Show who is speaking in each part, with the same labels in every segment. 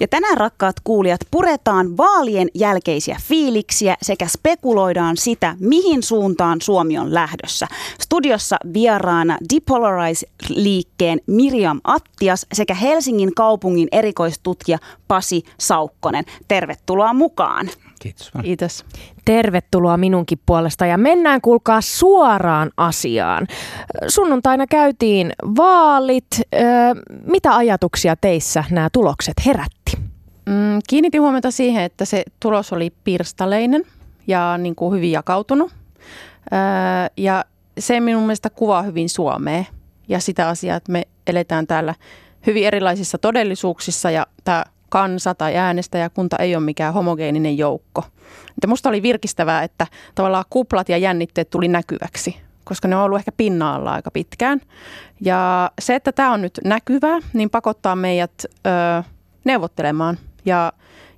Speaker 1: Ja tänään rakkaat kuulijat puretaan vaalien jälkeisiä fiiliksiä sekä spekuloidaan sitä, mihin suuntaan Suomi on lähdössä. Studiossa vieraana Depolarize-liikkeen Miriam Attias sekä Helsingin kaupungin erikoistutkija Pasi Saukkonen. Tervetuloa mukaan.
Speaker 2: Kiitos.
Speaker 3: Kiitos.
Speaker 4: Tervetuloa minunkin puolesta ja mennään kuulkaa suoraan asiaan. Sunnuntaina käytiin vaalit. Mitä ajatuksia teissä nämä tulokset herätti?
Speaker 3: Mm, kiinnitin huomiota siihen, että se tulos oli pirstaleinen ja niin kuin hyvin jakautunut. Öö, ja se minun mielestä kuvaa hyvin Suomea ja sitä asiaa, että me eletään täällä hyvin erilaisissa todellisuuksissa ja tämä kansa tai äänestäjäkunta ei ole mikään homogeeninen joukko. Mutta musta oli virkistävää, että tavallaan kuplat ja jännitteet tuli näkyväksi, koska ne on ollut ehkä pinna-alla aika pitkään. Ja se, että tämä on nyt näkyvää, niin pakottaa meidät ö, neuvottelemaan ja,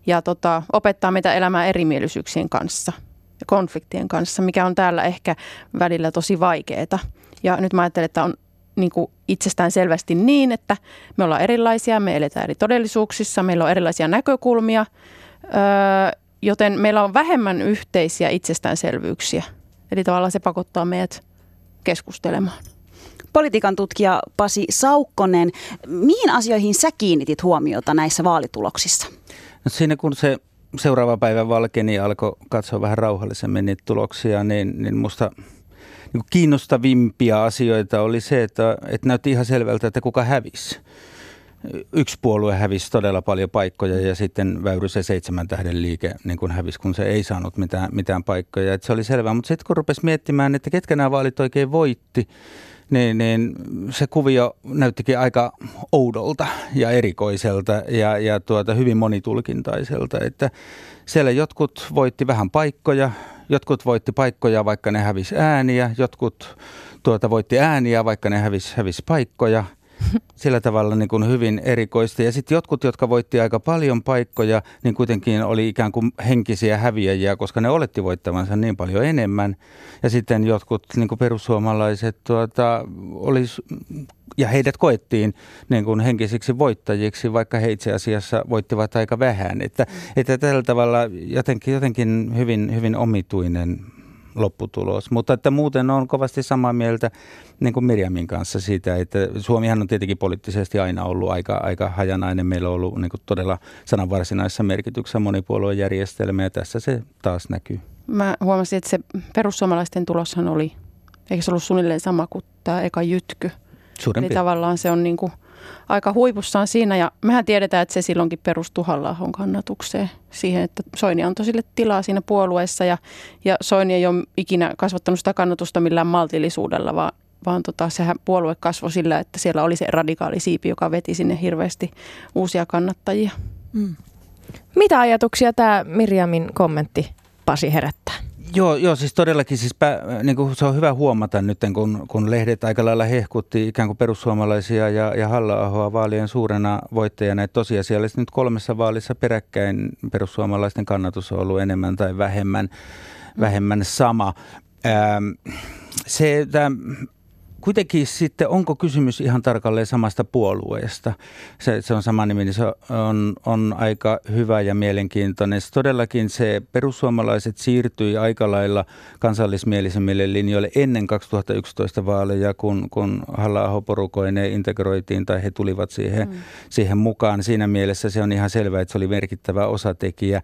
Speaker 3: ja tota, opettaa meitä elämään erimielisyyksien kanssa ja konfliktien kanssa, mikä on täällä ehkä välillä tosi vaikeaa. Ja nyt mä ajattelen, että on niin kuin itsestään selvästi niin, että me ollaan erilaisia, me eletään eri todellisuuksissa, meillä on erilaisia näkökulmia, joten meillä on vähemmän yhteisiä itsestäänselvyyksiä. Eli tavallaan se pakottaa meidät keskustelemaan.
Speaker 1: Politiikan tutkija Pasi Saukkonen, mihin asioihin sä kiinnitit huomiota näissä vaalituloksissa?
Speaker 2: No siinä kun se seuraava päivä valkeni ja alkoi katsoa vähän rauhallisemmin niitä tuloksia, niin, niin musta niin kiinnostavimpia asioita oli se, että, että näytti ihan selvältä, että kuka hävisi. Yksi puolue hävisi todella paljon paikkoja ja sitten Väyrysen seitsemän tähden liike niin kun hävisi, kun se ei saanut mitään, mitään paikkoja. Että se oli selvää, mutta sitten kun rupesi miettimään, että ketkä nämä vaalit oikein voitti, niin, niin se kuvio näyttikin aika oudolta ja erikoiselta ja, ja tuota, hyvin monitulkintaiselta. Että siellä jotkut voitti vähän paikkoja, Jotkut voitti paikkoja, vaikka ne hävisi ääniä. Jotkut tuota, voitti ääniä, vaikka ne hävisi, hävisi paikkoja. Sillä tavalla niin kuin hyvin erikoista. Ja sitten jotkut, jotka voitti aika paljon paikkoja, niin kuitenkin oli ikään kuin henkisiä häviäjiä, koska ne oletti voittavansa niin paljon enemmän. Ja sitten jotkut niin kuin perussuomalaiset tuota, olisi ja heidät koettiin niin kuin henkisiksi voittajiksi, vaikka he itse asiassa voittivat aika vähän. Että, että tällä tavalla jotenkin, jotenkin hyvin, hyvin omituinen lopputulos. Mutta että muuten on kovasti samaa mieltä niin kuin Mirjamin kanssa siitä, että Suomihan on tietenkin poliittisesti aina ollut aika, aika hajanainen. Meillä on ollut niin kuin todella sanan varsinaisessa merkityksessä monipuoluejärjestelmä ja tässä se taas näkyy.
Speaker 3: Mä huomasin, että se perussuomalaisten tuloshan oli, eikö se ollut suunnilleen sama kuin tämä eka jytky –
Speaker 2: Suurempi.
Speaker 3: Eli tavallaan se on niin kuin aika huipussaan siinä ja mehän tiedetään, että se silloinkin perustuu halla kannatukseen siihen, että Soini antoi sille tilaa siinä puolueessa ja, ja Soini ei ole ikinä kasvattanut sitä kannatusta millään maltillisuudella, vaan, vaan tota, sehän puolue kasvoi sillä, että siellä oli se radikaali siipi, joka veti sinne hirveästi uusia kannattajia. Mm.
Speaker 4: Mitä ajatuksia tämä Mirjamin kommentti Pasi herättää?
Speaker 2: Joo, joo, siis todellakin siis pä, niin kuin se on hyvä huomata nyt, kun, kun lehdet aika lailla hehkutti ikään kuin perussuomalaisia ja, ja halla vaalien suurena voittajana. Että tosiasiallisesti nyt kolmessa vaalissa peräkkäin perussuomalaisten kannatus on ollut enemmän tai vähemmän, vähemmän sama. Ähm, se, tämä kuitenkin sitten, onko kysymys ihan tarkalleen samasta puolueesta? Se, se on sama nimi, niin se on, on aika hyvä ja mielenkiintoinen. Se todellakin se perussuomalaiset siirtyi aika lailla kansallismielisemmille linjoille ennen 2011 vaaleja, kun, kun halla porukoineen integroitiin tai he tulivat siihen, mm. siihen mukaan. Siinä mielessä se on ihan selvää, että se oli merkittävä osatekijä.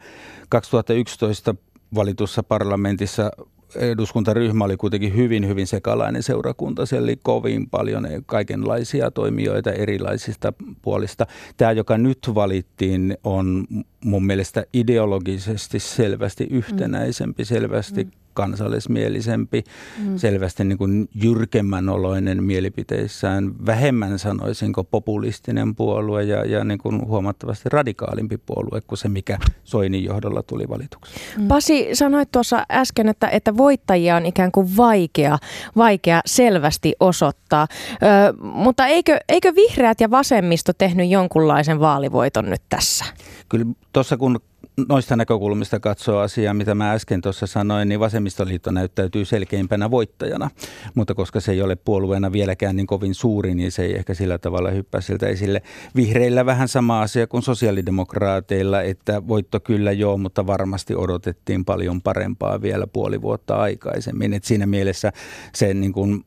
Speaker 2: 2011 valitussa parlamentissa eduskuntaryhmä oli kuitenkin hyvin, hyvin sekalainen seurakunta. Siellä oli kovin paljon kaikenlaisia toimijoita erilaisista puolista. Tämä, joka nyt valittiin, on mun mielestä ideologisesti selvästi yhtenäisempi, selvästi mm kansallismielisempi, mm. selvästi niin kuin jyrkemmän oloinen mielipiteissään, vähemmän sanoisinko populistinen puolue ja, ja niin kuin huomattavasti radikaalimpi puolue kuin se, mikä Soinin johdolla tuli valituksi.
Speaker 4: Mm. Pasi, sanoit tuossa äsken, että, että voittajia on ikään kuin vaikea, vaikea selvästi osoittaa, Ö, mutta eikö, eikö vihreät ja vasemmisto tehnyt jonkunlaisen vaalivoiton nyt tässä?
Speaker 2: Kyllä tuossa kun noista näkökulmista katsoo asiaa, mitä mä äsken tuossa sanoin, niin vasemmistoliitto näyttäytyy selkeimpänä voittajana. Mutta koska se ei ole puolueena vieläkään niin kovin suuri, niin se ei ehkä sillä tavalla hyppää siltä esille. Vihreillä vähän sama asia kuin sosiaalidemokraateilla, että voitto kyllä joo, mutta varmasti odotettiin paljon parempaa vielä puoli vuotta aikaisemmin. Et siinä mielessä se niin kuin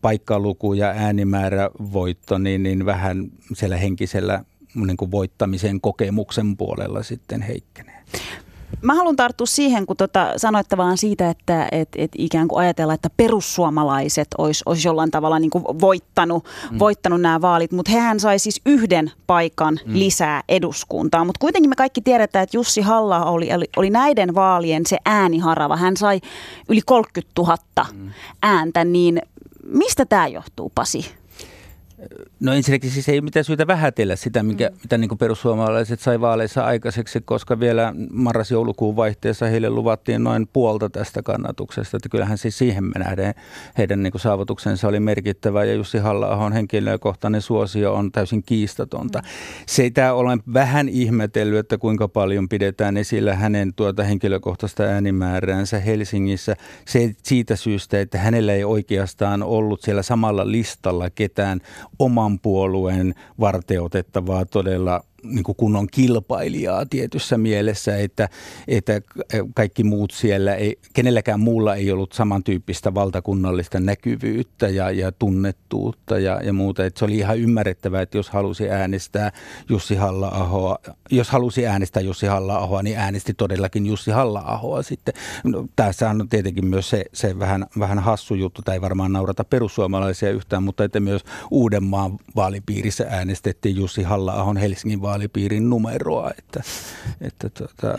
Speaker 2: paikkaluku ja äänimäärä voitto, niin, niin vähän siellä henkisellä niin kuin voittamisen kokemuksen puolella sitten heikkenee.
Speaker 1: Mä haluan tarttua siihen, kun tota, sanoit tavallaan siitä, että et, et ikään kuin ajatella, että perussuomalaiset olisi, olisi jollain tavalla niin kuin voittanut, mm. voittanut nämä vaalit, mutta hehän sai siis yhden paikan mm. lisää eduskuntaa. Mutta kuitenkin me kaikki tiedetään, että Jussi halla oli, oli, oli näiden vaalien se ääniharava. Hän sai yli 30 000 mm. ääntä, niin mistä tämä johtuu, Pasi?
Speaker 2: No ensinnäkin siis ei mitään syytä vähätellä sitä, mikä, mm. mitä niin perussuomalaiset sai vaaleissa aikaiseksi, koska vielä marras-joulukuun vaihteessa heille luvattiin noin puolta tästä kannatuksesta. Että kyllähän siis siihen me nähdään, heidän niin saavutuksensa oli merkittävä ja Jussi halla henkilökohtainen suosio on täysin kiistatonta. Mm. Sitä olen vähän ihmetellyt, että kuinka paljon pidetään esillä hänen tuota henkilökohtaista äänimääräänsä Helsingissä. Se siitä syystä, että hänellä ei oikeastaan ollut siellä samalla listalla ketään oman puolueen varteutettavaa todella niin kuin kunnon kilpailijaa tietyssä mielessä, että, että kaikki muut siellä, ei, kenelläkään muulla ei ollut samantyyppistä valtakunnallista näkyvyyttä ja, ja tunnettuutta ja, ja muuta. Että se oli ihan ymmärrettävää, että jos halusi äänestää Jussi halla jos halusi äänestää Jussi halla niin äänesti todellakin Jussi halla sitten. No, tässä on tietenkin myös se, se vähän, vähän hassu juttu, tai ei varmaan naurata perussuomalaisia yhtään, mutta että myös Uudenmaan vaalipiirissä äänestettiin Jussi halla Helsingin vaalipiirissä vaalipiirin numeroa. Että, että tuota,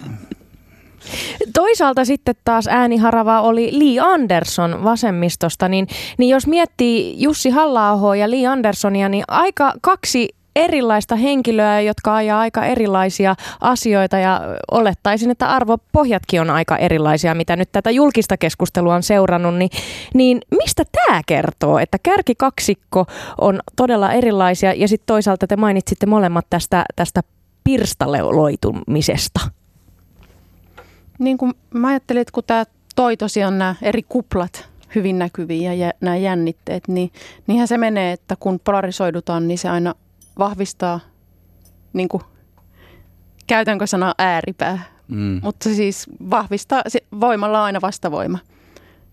Speaker 4: Toisaalta sitten taas ääniharava oli Lee Anderson vasemmistosta, niin, niin jos miettii Jussi halla ja Lee Andersonia, niin aika kaksi erilaista henkilöä, jotka ajaa aika erilaisia asioita ja olettaisin, että arvopohjatkin on aika erilaisia, mitä nyt tätä julkista keskustelua on seurannut, niin, niin mistä tämä kertoo, että kärkikaksikko on todella erilaisia ja sitten toisaalta te mainitsitte molemmat tästä, tästä pirstaleloitumisesta?
Speaker 3: Niin kuin mä ajattelin, että kun tämä toi tosiaan nämä eri kuplat hyvin näkyviä ja nämä jännitteet, niin niinhän se menee, että kun polarisoidutaan, niin se aina vahvistaa, niin kuin, käytänkö sanaa ääripää, mm. mutta siis vahvistaa, voimalla on aina vastavoima.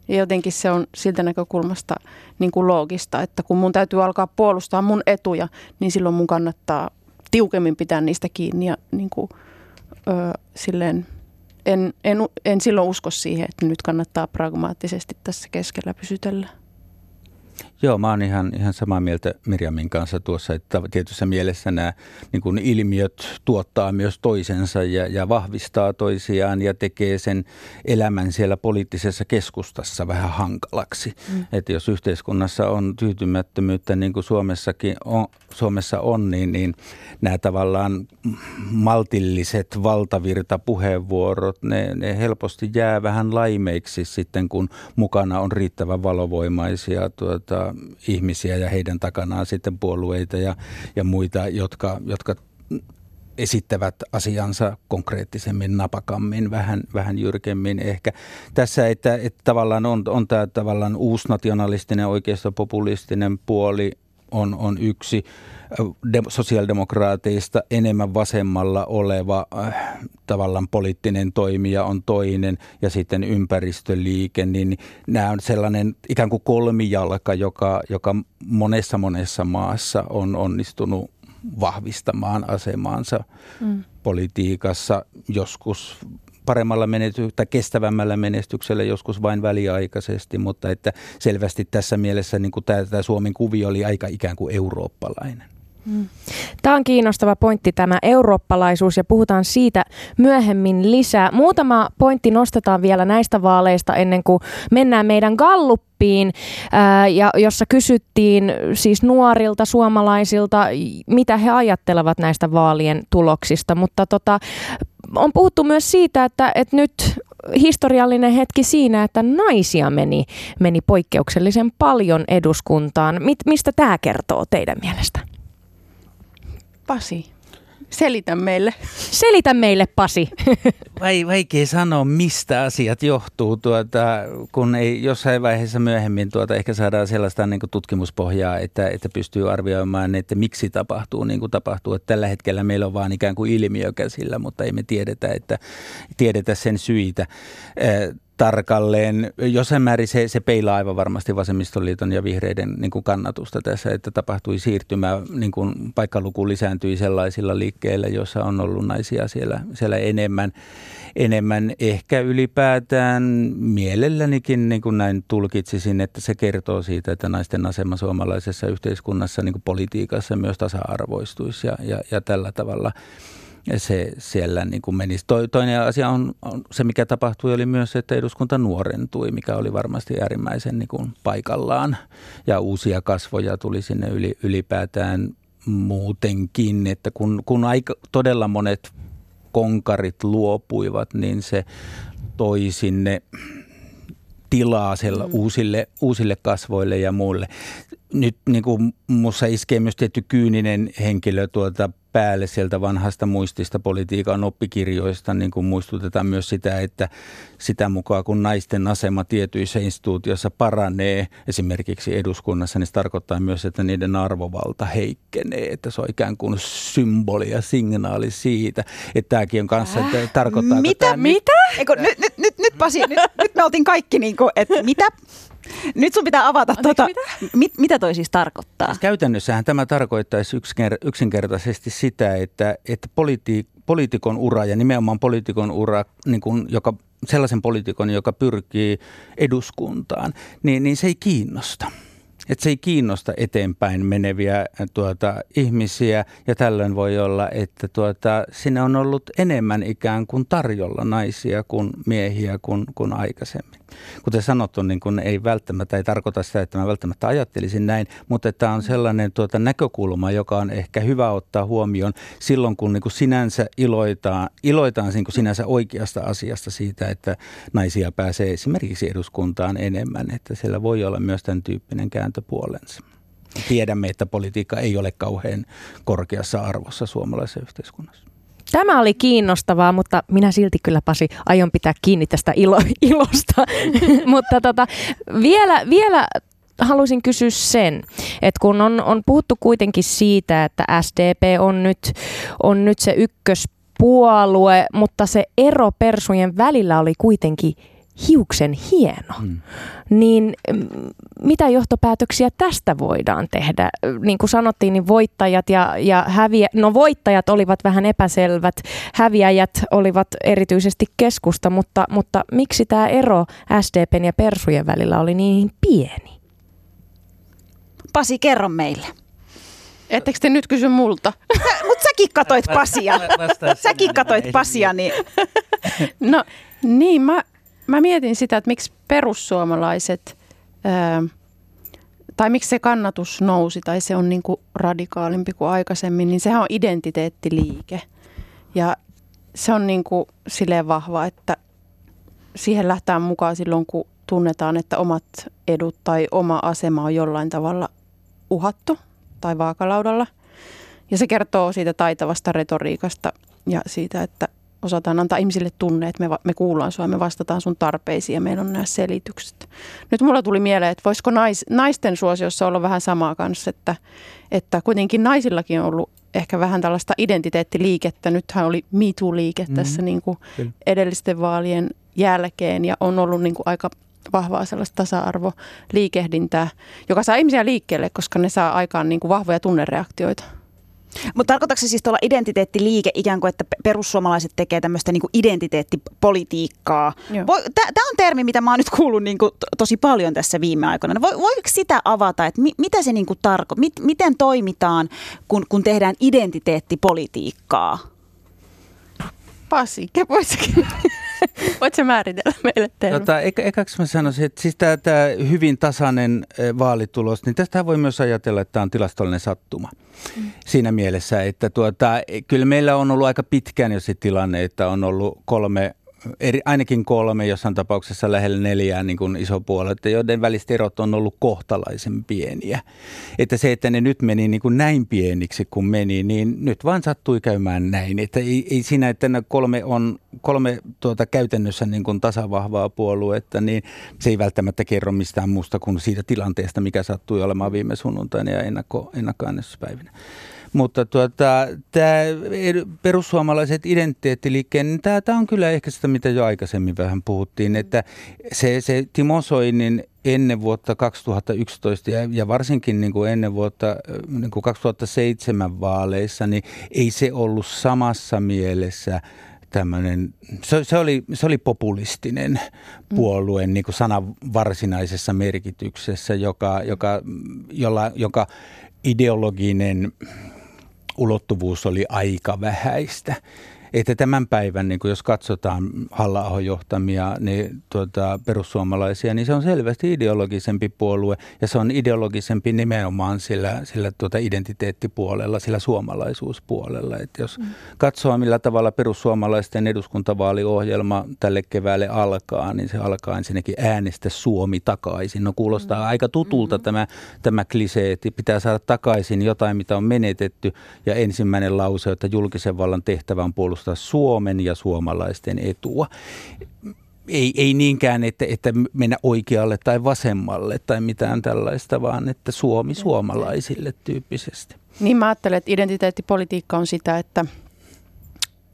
Speaker 3: Ja jotenkin se on siltä näkökulmasta niin kuin loogista, että kun mun täytyy alkaa puolustaa mun etuja, niin silloin mun kannattaa tiukemmin pitää niistä kiinni ja niin kuin, ö, silleen, en, en, en silloin usko siihen, että nyt kannattaa pragmaattisesti tässä keskellä pysytellä.
Speaker 2: Joo, mä oon ihan, ihan samaa mieltä Mirjamin kanssa tuossa, että tietyssä mielessä nämä niin kuin ilmiöt tuottaa myös toisensa ja, ja vahvistaa toisiaan ja tekee sen elämän siellä poliittisessa keskustassa vähän hankalaksi. Mm. Että jos yhteiskunnassa on tyytymättömyyttä, niin kuin Suomessakin on, Suomessa on, niin, niin nämä tavallaan maltilliset valtavirtapuheenvuorot, ne, ne helposti jää vähän laimeiksi sitten, kun mukana on riittävän valovoimaisia tuota, ihmisiä ja heidän takanaan sitten puolueita ja, ja muita, jotka, jotka esittävät asiansa konkreettisemmin, napakammin, vähän, vähän jyrkemmin ehkä. Tässä, että, että tavallaan on, on tämä tavallaan uusnationalistinen, oikeistopopulistinen puoli on, on yksi de, sosiaalidemokraateista enemmän vasemmalla oleva äh, tavallaan poliittinen toimija on toinen ja sitten ympäristöliike, niin nämä on sellainen ikään kuin kolmijalka, joka, joka monessa monessa maassa on onnistunut vahvistamaan asemaansa mm. politiikassa joskus paremmalla menety- tai kestävämmällä menestyksellä joskus vain väliaikaisesti, mutta että selvästi tässä mielessä niin kuin tämä, tämä Suomen kuvio oli aika ikään kuin eurooppalainen.
Speaker 4: Tämä on kiinnostava pointti, tämä eurooppalaisuus, ja puhutaan siitä myöhemmin lisää. Muutama pointti nostetaan vielä näistä vaaleista ennen kuin mennään meidän galluppiin, ja jossa kysyttiin siis nuorilta suomalaisilta, mitä he ajattelevat näistä vaalien tuloksista. Mutta tota, on puhuttu myös siitä, että, että nyt historiallinen hetki siinä, että naisia meni, meni poikkeuksellisen paljon eduskuntaan. Mit, mistä tämä kertoo teidän mielestä?
Speaker 3: Pasi, selitä meille.
Speaker 4: Selitä meille, Pasi.
Speaker 2: Vai, vaikea sanoa, mistä asiat johtuu, tuota, kun ei jossain vaiheessa myöhemmin tuota, ehkä saadaan sellaista niin kuin tutkimuspohjaa, että, että pystyy arvioimaan, että miksi tapahtuu niin kuin tapahtuu. Että tällä hetkellä meillä on vain ikään kuin ilmiö käsillä, mutta ei me tiedetä, että, tiedetä sen syitä tarkalleen. Jossain määrin se, se peilaa aivan varmasti vasemmistoliiton ja vihreiden niin kuin kannatusta tässä, että tapahtui siirtymä, niin kuin paikkaluku lisääntyi sellaisilla liikkeillä, joissa on ollut naisia siellä, siellä enemmän. Enemmän ehkä ylipäätään mielellänikin niin kuin näin tulkitsisin, että se kertoo siitä, että naisten asema suomalaisessa yhteiskunnassa niin kuin politiikassa myös tasa-arvoistuisi ja, ja, ja tällä tavalla – se siellä niin kuin menisi. Toinen asia on, on se, mikä tapahtui, oli myös se, että eduskunta nuorentui, mikä oli varmasti äärimmäisen niin kuin paikallaan. Ja uusia kasvoja tuli sinne yli, ylipäätään muutenkin, että kun, kun aika, todella monet konkarit luopuivat, niin se toi sinne tilaa siellä mm. uusille, uusille kasvoille ja muille. Nyt niin kuin musta iskee myös tietty kyyninen henkilö tuolta päälle sieltä vanhasta muistista politiikan oppikirjoista, niin kuin muistutetaan myös sitä, että sitä mukaan kun naisten asema tietyissä instituutioissa paranee, esimerkiksi eduskunnassa, niin se tarkoittaa myös, että niiden arvovalta heikkenee, että se on ikään kuin symboli ja signaali siitä, että tämäkin on kanssa, että tarkoittaa...
Speaker 1: Mitä? Tämä, mitä? Eikö, nyt, nyt, nyt, nyt Pasi, nyt, nyt me oltiin kaikki niin kuin, että mitä? Nyt sun pitää avata, tuota, mitä? Mit, mitä toi siis tarkoittaa? Siis
Speaker 2: käytännössähän tämä tarkoittaisi yksinkertaisesti sitä, että, että politi, poliitikon ura ja nimenomaan poliitikon ura, niin kuin, joka, sellaisen poliitikon, joka pyrkii eduskuntaan, niin, niin se ei kiinnosta että se ei kiinnosta eteenpäin meneviä tuota, ihmisiä ja tällöin voi olla, että tuota, sinne on ollut enemmän ikään kuin tarjolla naisia kuin miehiä kuin, kuin aikaisemmin kuten sanottu, niin kun ei välttämättä, ei tarkoita sitä, että mä välttämättä ajattelisin näin, mutta tämä on sellainen tuota näkökulma, joka on ehkä hyvä ottaa huomioon silloin, kun niin kuin sinänsä iloitaan, iloitaan niin kuin sinänsä oikeasta asiasta siitä, että naisia pääsee esimerkiksi eduskuntaan enemmän, että siellä voi olla myös tämän tyyppinen kääntöpuolensa. Tiedämme, että politiikka ei ole kauhean korkeassa arvossa suomalaisessa yhteiskunnassa.
Speaker 4: Tämä oli kiinnostavaa, mutta minä silti kyllä Pasi aion pitää kiinni tästä ilo, ilosta. mutta tota, vielä, vielä haluaisin kysyä sen, että kun on, on puhuttu kuitenkin siitä, että SDP on nyt, on nyt se ykköspuolue, mutta se ero persujen välillä oli kuitenkin hiuksen hieno. Mm. Niin mm, mitä johtopäätöksiä tästä voidaan tehdä? Niin kuin sanottiin, niin voittajat ja, ja häviä, no voittajat olivat vähän epäselvät, häviäjät olivat erityisesti keskusta, mutta, mutta miksi tämä ero SDPn ja Persujen välillä oli niin pieni?
Speaker 1: Pasi, kerro meille.
Speaker 3: Ettekö te nyt kysy multa?
Speaker 1: Mutta säkin katoit Pasia. säkin katoit Pasia, niin...
Speaker 3: No niin, mä mä mietin sitä, että miksi perussuomalaiset, ää, tai miksi se kannatus nousi, tai se on niin kuin radikaalimpi kuin aikaisemmin, niin sehän on identiteettiliike. Ja se on niin silleen vahva, että siihen lähtään mukaan silloin, kun tunnetaan, että omat edut tai oma asema on jollain tavalla uhattu tai vaakalaudalla. Ja se kertoo siitä taitavasta retoriikasta ja siitä, että osataan antaa ihmisille tunne, että me, me kuullaan sua, me vastataan sun tarpeisiin ja meillä on nämä selitykset. Nyt mulla tuli mieleen, että voisiko nais, naisten suosiossa olla vähän samaa kanssa, että, että kuitenkin naisillakin on ollut ehkä vähän tällaista identiteettiliikettä. Nythän oli Me Too-liike mm-hmm. tässä niin kuin edellisten vaalien jälkeen ja on ollut niin kuin aika vahvaa sellaista tasa-arvoliikehdintää, joka saa ihmisiä liikkeelle, koska ne saa aikaan niin kuin vahvoja tunnereaktioita.
Speaker 1: Mutta tarkoitatko se siis tuolla identiteettiliike ikään kuin, että perussuomalaiset tekee tämmöistä niin identiteettipolitiikkaa? Tämä on termi, mitä mä oon nyt kuullut niin kuin tosi paljon tässä viime aikoina. Vo, voiko sitä avata, että mi, mitä se niin tarkoittaa? Mit, miten toimitaan, kun, kun tehdään identiteettipolitiikkaa?
Speaker 3: Pasi, voitko määritellä meille termi?
Speaker 2: Tota, eikä, eikäks mä sanoisin, että siis tämä hyvin tasainen vaalitulos, niin tästä voi myös ajatella, että tämä on tilastollinen sattuma. Mm. Siinä mielessä, että tuota, kyllä meillä on ollut aika pitkään jo se tilanne, että on ollut kolme eri, ainakin kolme, jossain tapauksessa lähellä neljää niin kuin iso puolue, joiden väliset erot on ollut kohtalaisen pieniä. Että se, että ne nyt meni niin kuin näin pieniksi kuin meni, niin nyt vaan sattui käymään näin. Että ei, ei siinä, että nämä kolme on kolme tuota käytännössä niin kuin tasavahvaa puoluetta, niin se ei välttämättä kerro mistään muusta kuin siitä tilanteesta, mikä sattui olemaan viime sunnuntaina ja ennakko, ennakkoäänestyspäivinä. Mutta tuota, tämä perussuomalaiset identiteettiliikkeen, niin tämä, tämä on kyllä ehkä sitä, mitä jo aikaisemmin vähän puhuttiin, että se, se Timo Soinin ennen vuotta 2011 ja, ja varsinkin niin kuin ennen vuotta niin kuin 2007 vaaleissa, niin ei se ollut samassa mielessä tämmöinen, se, se, oli, se oli populistinen puolue niin kuin sanan varsinaisessa merkityksessä, joka, joka, jolla, joka ideologinen ulottuvuus oli aika vähäistä että tämän päivän, niin jos katsotaan halla johtamia niin, tuota, perussuomalaisia, niin se on selvästi ideologisempi puolue ja se on ideologisempi nimenomaan sillä, sillä tuota identiteettipuolella, sillä suomalaisuuspuolella. Että jos mm. katsoo, millä tavalla perussuomalaisten eduskuntavaaliohjelma tälle keväälle alkaa, niin se alkaa ensinnäkin äänestä Suomi takaisin. No kuulostaa mm. aika tutulta mm. tämä, tämä klisee, että pitää saada takaisin jotain, mitä on menetetty ja ensimmäinen lause, että julkisen vallan tehtävä on puolustaa puolustaa Suomen ja suomalaisten etua. Ei, ei niinkään, että, että mennä oikealle tai vasemmalle tai mitään tällaista, vaan että Suomi suomalaisille tyyppisesti.
Speaker 3: Niin mä ajattelen, että identiteettipolitiikka on sitä, että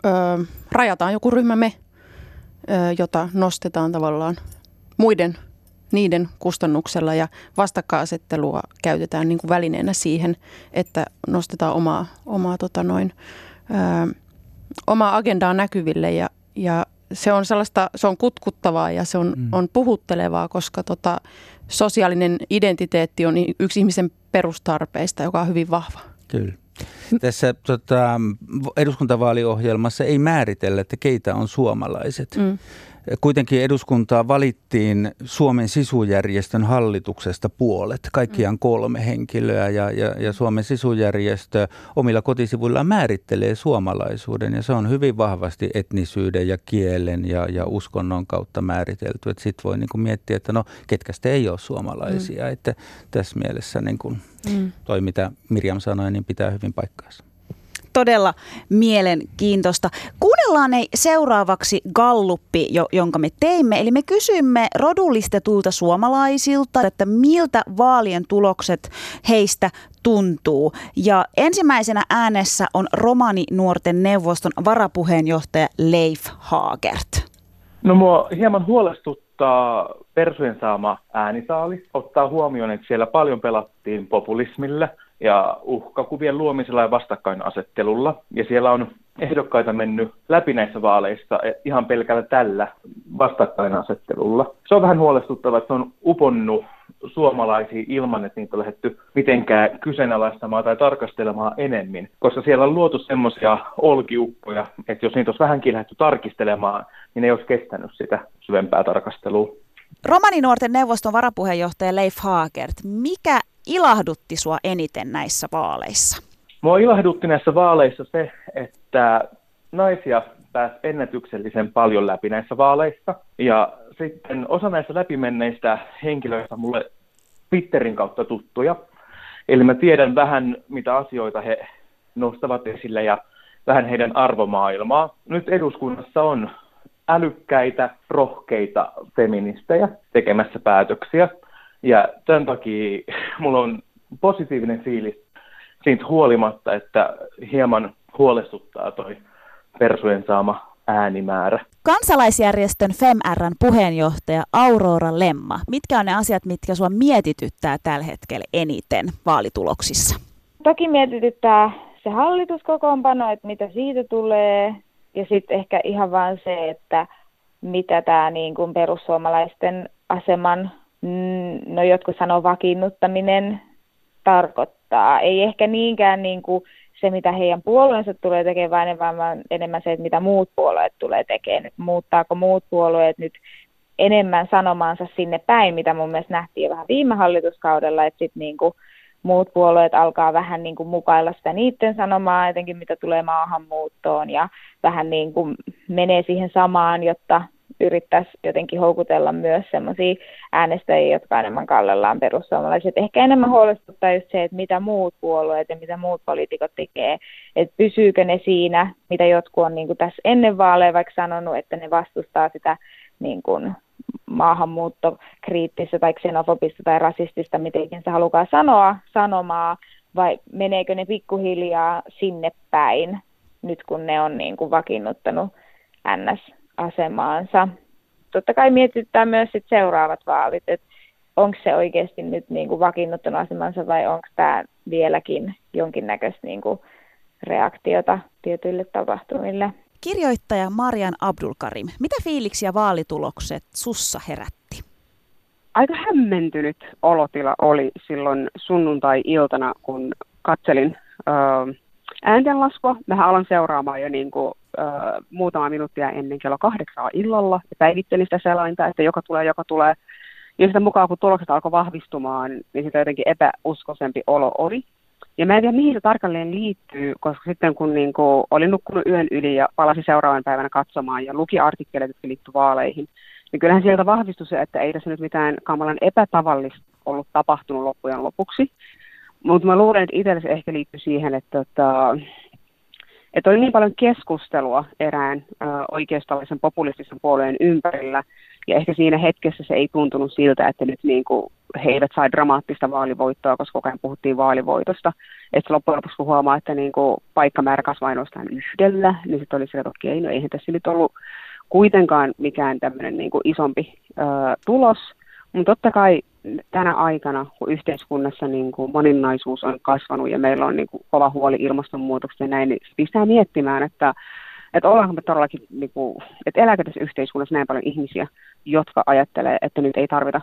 Speaker 3: ö, rajataan joku ryhmä me, ö, jota nostetaan tavallaan muiden niiden kustannuksella ja vastakkainasettelua käytetään niin kuin välineenä siihen, että nostetaan omaa, omaa tota noin, ö, oma agendaa näkyville ja, ja se on sellaista, se on kutkuttavaa ja se on, mm. on puhuttelevaa, koska tota, sosiaalinen identiteetti on yksi ihmisen perustarpeista, joka on hyvin vahva.
Speaker 2: Kyllä. Tässä tota, eduskuntavaaliohjelmassa ei määritellä, että keitä on suomalaiset. Mm. Kuitenkin eduskuntaa valittiin Suomen sisujärjestön hallituksesta puolet, kaikkiaan kolme henkilöä ja, ja, ja Suomen sisujärjestö omilla kotisivuillaan määrittelee suomalaisuuden ja se on hyvin vahvasti etnisyyden ja kielen ja, ja uskonnon kautta määritelty. Sitten voi niin kuin miettiä, että no ketkä ei ole suomalaisia, mm. että tässä mielessä niin kuin mm. toi mitä Mirjam sanoi, niin pitää hyvin paikkaansa
Speaker 1: todella mielenkiintoista. Kuunnellaan seuraavaksi galluppi, jonka me teimme. Eli me kysymme rodullistetulta suomalaisilta, että miltä vaalien tulokset heistä tuntuu. Ja ensimmäisenä äänessä on Romani Nuorten neuvoston varapuheenjohtaja Leif Haagert.
Speaker 5: No mua hieman huolestuttaa Persujen saama äänisaali. Ottaa huomioon, että siellä paljon pelattiin populismille – ja uhkakuvien luomisella ja vastakkainasettelulla. Ja siellä on ehdokkaita mennyt läpi näissä vaaleissa ihan pelkällä tällä vastakkainasettelulla. Se on vähän huolestuttavaa, että se on uponnut suomalaisia ilman, että niitä on lähdetty mitenkään kyseenalaistamaan tai tarkastelemaan enemmän, koska siellä on luotu semmoisia olkiukkoja, että jos niitä olisi vähänkin lähdetty tarkistelemaan, niin ne ei olisi kestänyt sitä syvempää tarkastelua.
Speaker 1: Romaninuorten neuvoston varapuheenjohtaja Leif Haagert, mikä ilahdutti sua eniten näissä vaaleissa?
Speaker 5: Mua ilahdutti näissä vaaleissa se, että naisia pääsi ennätyksellisen paljon läpi näissä vaaleissa. Ja sitten osa näistä läpimenneistä henkilöistä mulle Twitterin kautta tuttuja. Eli mä tiedän vähän, mitä asioita he nostavat esille ja vähän heidän arvomaailmaa. Nyt eduskunnassa on älykkäitä, rohkeita feministejä tekemässä päätöksiä. Ja tämän takia mulla on positiivinen fiilis siitä huolimatta, että hieman huolestuttaa toi Persujen saama äänimäärä.
Speaker 1: Kansalaisjärjestön FemRn puheenjohtaja Aurora Lemma, mitkä on ne asiat, mitkä sinua mietityttää tällä hetkellä eniten vaalituloksissa?
Speaker 6: Toki mietityttää se hallituskokoonpano, että mitä siitä tulee, ja sitten ehkä ihan vaan se, että mitä tämä niin kuin perussuomalaisten aseman, mm, no jotkut sanoo vakiinnuttaminen, tarkoittaa. Ei ehkä niinkään niin kuin se, mitä heidän puolueensa tulee tekemään, vaan enemmän se, että mitä muut puolueet tulee tekemään. Muuttaako muut puolueet nyt enemmän sanomaansa sinne päin, mitä mun mielestä nähtiin jo vähän viime hallituskaudella, että sitten niin kuin muut puolueet alkaa vähän niin kuin mukailla sitä niiden sanomaa, etenkin mitä tulee maahanmuuttoon ja vähän niin kuin menee siihen samaan, jotta yrittäisi jotenkin houkutella myös sellaisia äänestäjiä, jotka enemmän kallellaan perussuomalaiset. Ehkä enemmän huolestuttaa just se, että mitä muut puolueet ja mitä muut poliitikot tekee, että pysyykö ne siinä, mitä jotkut on niin kuin tässä ennen vaaleja vaikka sanonut, että ne vastustaa sitä niin kuin maahanmuuttokriittistä tai xenofobista tai rasistista, miten se halukaa sanoa, sanomaa, vai meneekö ne pikkuhiljaa sinne päin, nyt kun ne on niin kuin vakiinnuttanut NS-asemaansa. Totta kai mietitään myös sit seuraavat vaalit, että onko se oikeasti nyt niin kuin vakiinnuttanut asemansa vai onko tämä vieläkin jonkinnäköistä niin kuin reaktiota tietyille tapahtumille.
Speaker 1: Kirjoittaja Marian Abdulkarim, mitä fiiliksiä vaalitulokset sussa herätti?
Speaker 7: Aika hämmentynyt olotila oli silloin sunnuntai-iltana, kun katselin ääntenlaskua. Mähän aloin seuraamaan jo niin kuin, äh, muutama minuuttia ennen kello kahdeksaa illalla ja päivittelin sitä selainta, että joka tulee, joka tulee. Ja sitä mukaan, kun tulokset alkoi vahvistumaan, niin sitä jotenkin epäuskoisempi olo oli. Ja mä en tiedä, mihin se tarkalleen liittyy, koska sitten kun niin kuin, olin nukkunut yön yli ja palasin seuraavan päivänä katsomaan ja luki artikkeleita, jotka liittyivät vaaleihin, niin kyllähän sieltä vahvistui se, että ei tässä nyt mitään kamalan epätavallista ollut tapahtunut loppujen lopuksi. Mutta mä luulen, että itselle se ehkä liittyy siihen, että, että, että oli niin paljon keskustelua erään ö, oikeistolaisen populistisen puolueen ympärillä, ja ehkä siinä hetkessä se ei tuntunut siltä, että nyt niin kuin he eivät saa dramaattista vaalivoittoa, koska koko ajan puhuttiin vaalivoitosta. Että loppujen lopuksi kun huomaa, että niin kuin paikkamäärä kasvaa ainoastaan yhdellä, niin sitten oli se, että okei, no eihän tässä nyt ollut kuitenkaan mikään tämmöinen niin kuin isompi ö, tulos. Mutta totta kai tänä aikana, kun yhteiskunnassa niin kuin moninaisuus on kasvanut ja meillä on niin kuin kova huoli ilmastonmuutoksesta ja näin, niin pistää miettimään, että että ollaanko me todellakin, niin kuin, että elääkö tässä yhteiskunnassa näin paljon ihmisiä, jotka ajattelee, että nyt ei tarvita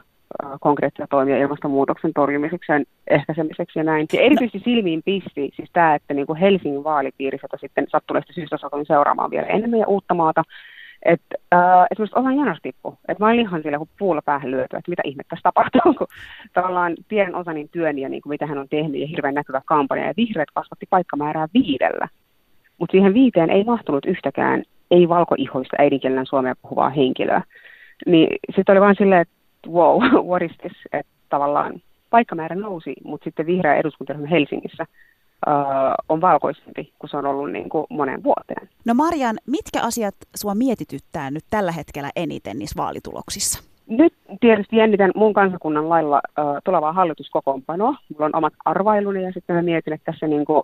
Speaker 7: konkreettisia toimia ilmastonmuutoksen torjumiseksi ja ehkäisemiseksi ja näin. Ja erityisesti silmiin pisti siis tämä, että niin kuin Helsingin vaalipiirissä, jota sitten sattuneesta syystä satuin seuraamaan vielä enemmän ja uutta maata, että äh, esimerkiksi Osan Janos tippu. Että mä olin ihan sillä kun puulla päähän lyöty, että mitä ihmettä tässä tapahtuu, kun tavallaan pienen Osanin työn ja niin kuin mitä hän on tehnyt ja hirveän näkyvä kampanja. Ja vihreät kasvatti paikkamäärää viidellä. Mutta siihen viiteen ei mahtunut yhtäkään ei-valkoihoista äidinkielellä suomea puhuvaa henkilöä. Niin sitten oli vain silleen, että wow, what is this? Että tavallaan paikkamäärä nousi, mutta sitten vihreä eduskuntaryhmä Helsingissä uh, on valkoisempi kuin se on ollut niin kuin moneen vuoteen.
Speaker 1: No Marian, mitkä asiat sua mietityttää nyt tällä hetkellä eniten niissä vaalituloksissa?
Speaker 7: Nyt tietysti jännitän mun kansakunnan lailla uh, tulevaa hallituskokoonpanoa. Mulla on omat arvailuni ja sitten mä mietin, että tässä niin kuin,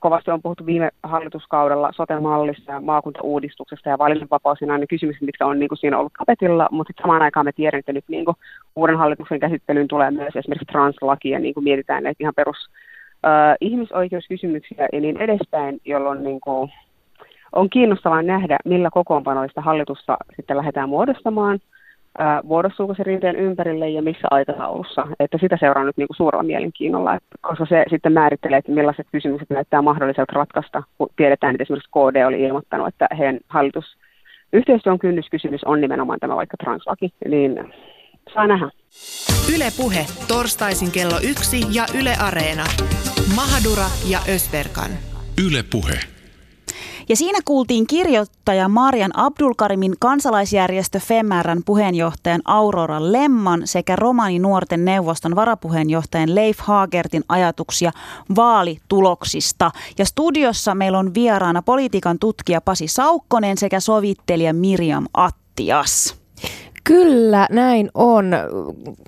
Speaker 7: kovasti on puhuttu viime hallituskaudella sote-mallissa ja maakuntauudistuksesta ja valinnanvapaus ja ne kysymykset, mitkä on niin kuin siinä ollut tapetilla, mutta sitten samaan aikaan me tiedän, että nyt niin kuin uuden hallituksen käsittelyyn tulee myös esimerkiksi translaki ja niin kuin mietitään näitä ihan perus äh, ihmisoikeuskysymyksiä ja niin edespäin, jolloin niin kuin on kiinnostavaa nähdä, millä kokoonpanoista hallitusta sitten lähdetään muodostamaan – muodostuuko se rinteen ympärille ja missä aikataulussa. Että sitä seuraa nyt niinku suurella mielenkiinnolla, että koska se sitten määrittelee, että millaiset kysymykset näyttää mahdolliselta ratkaista, kun tiedetään, että esimerkiksi KD oli ilmoittanut, että heidän hallitus yhteistyön kynnyskysymys on nimenomaan tämä vaikka translaki, niin saa nähdä.
Speaker 8: Yle Puhe, torstaisin kello yksi ja Yle Areena. Mahadura ja Ösberkan.
Speaker 9: Yle Puhe.
Speaker 1: Ja siinä kuultiin kirjoittaja Marian Abdulkarimin kansalaisjärjestö FEMRn puheenjohtajan Aurora Lemman sekä Romani nuorten neuvoston varapuheenjohtajan Leif Haagertin ajatuksia vaalituloksista. Ja studiossa meillä on vieraana politiikan tutkija Pasi Saukkonen sekä sovittelija Miriam Attias.
Speaker 4: Kyllä, näin on.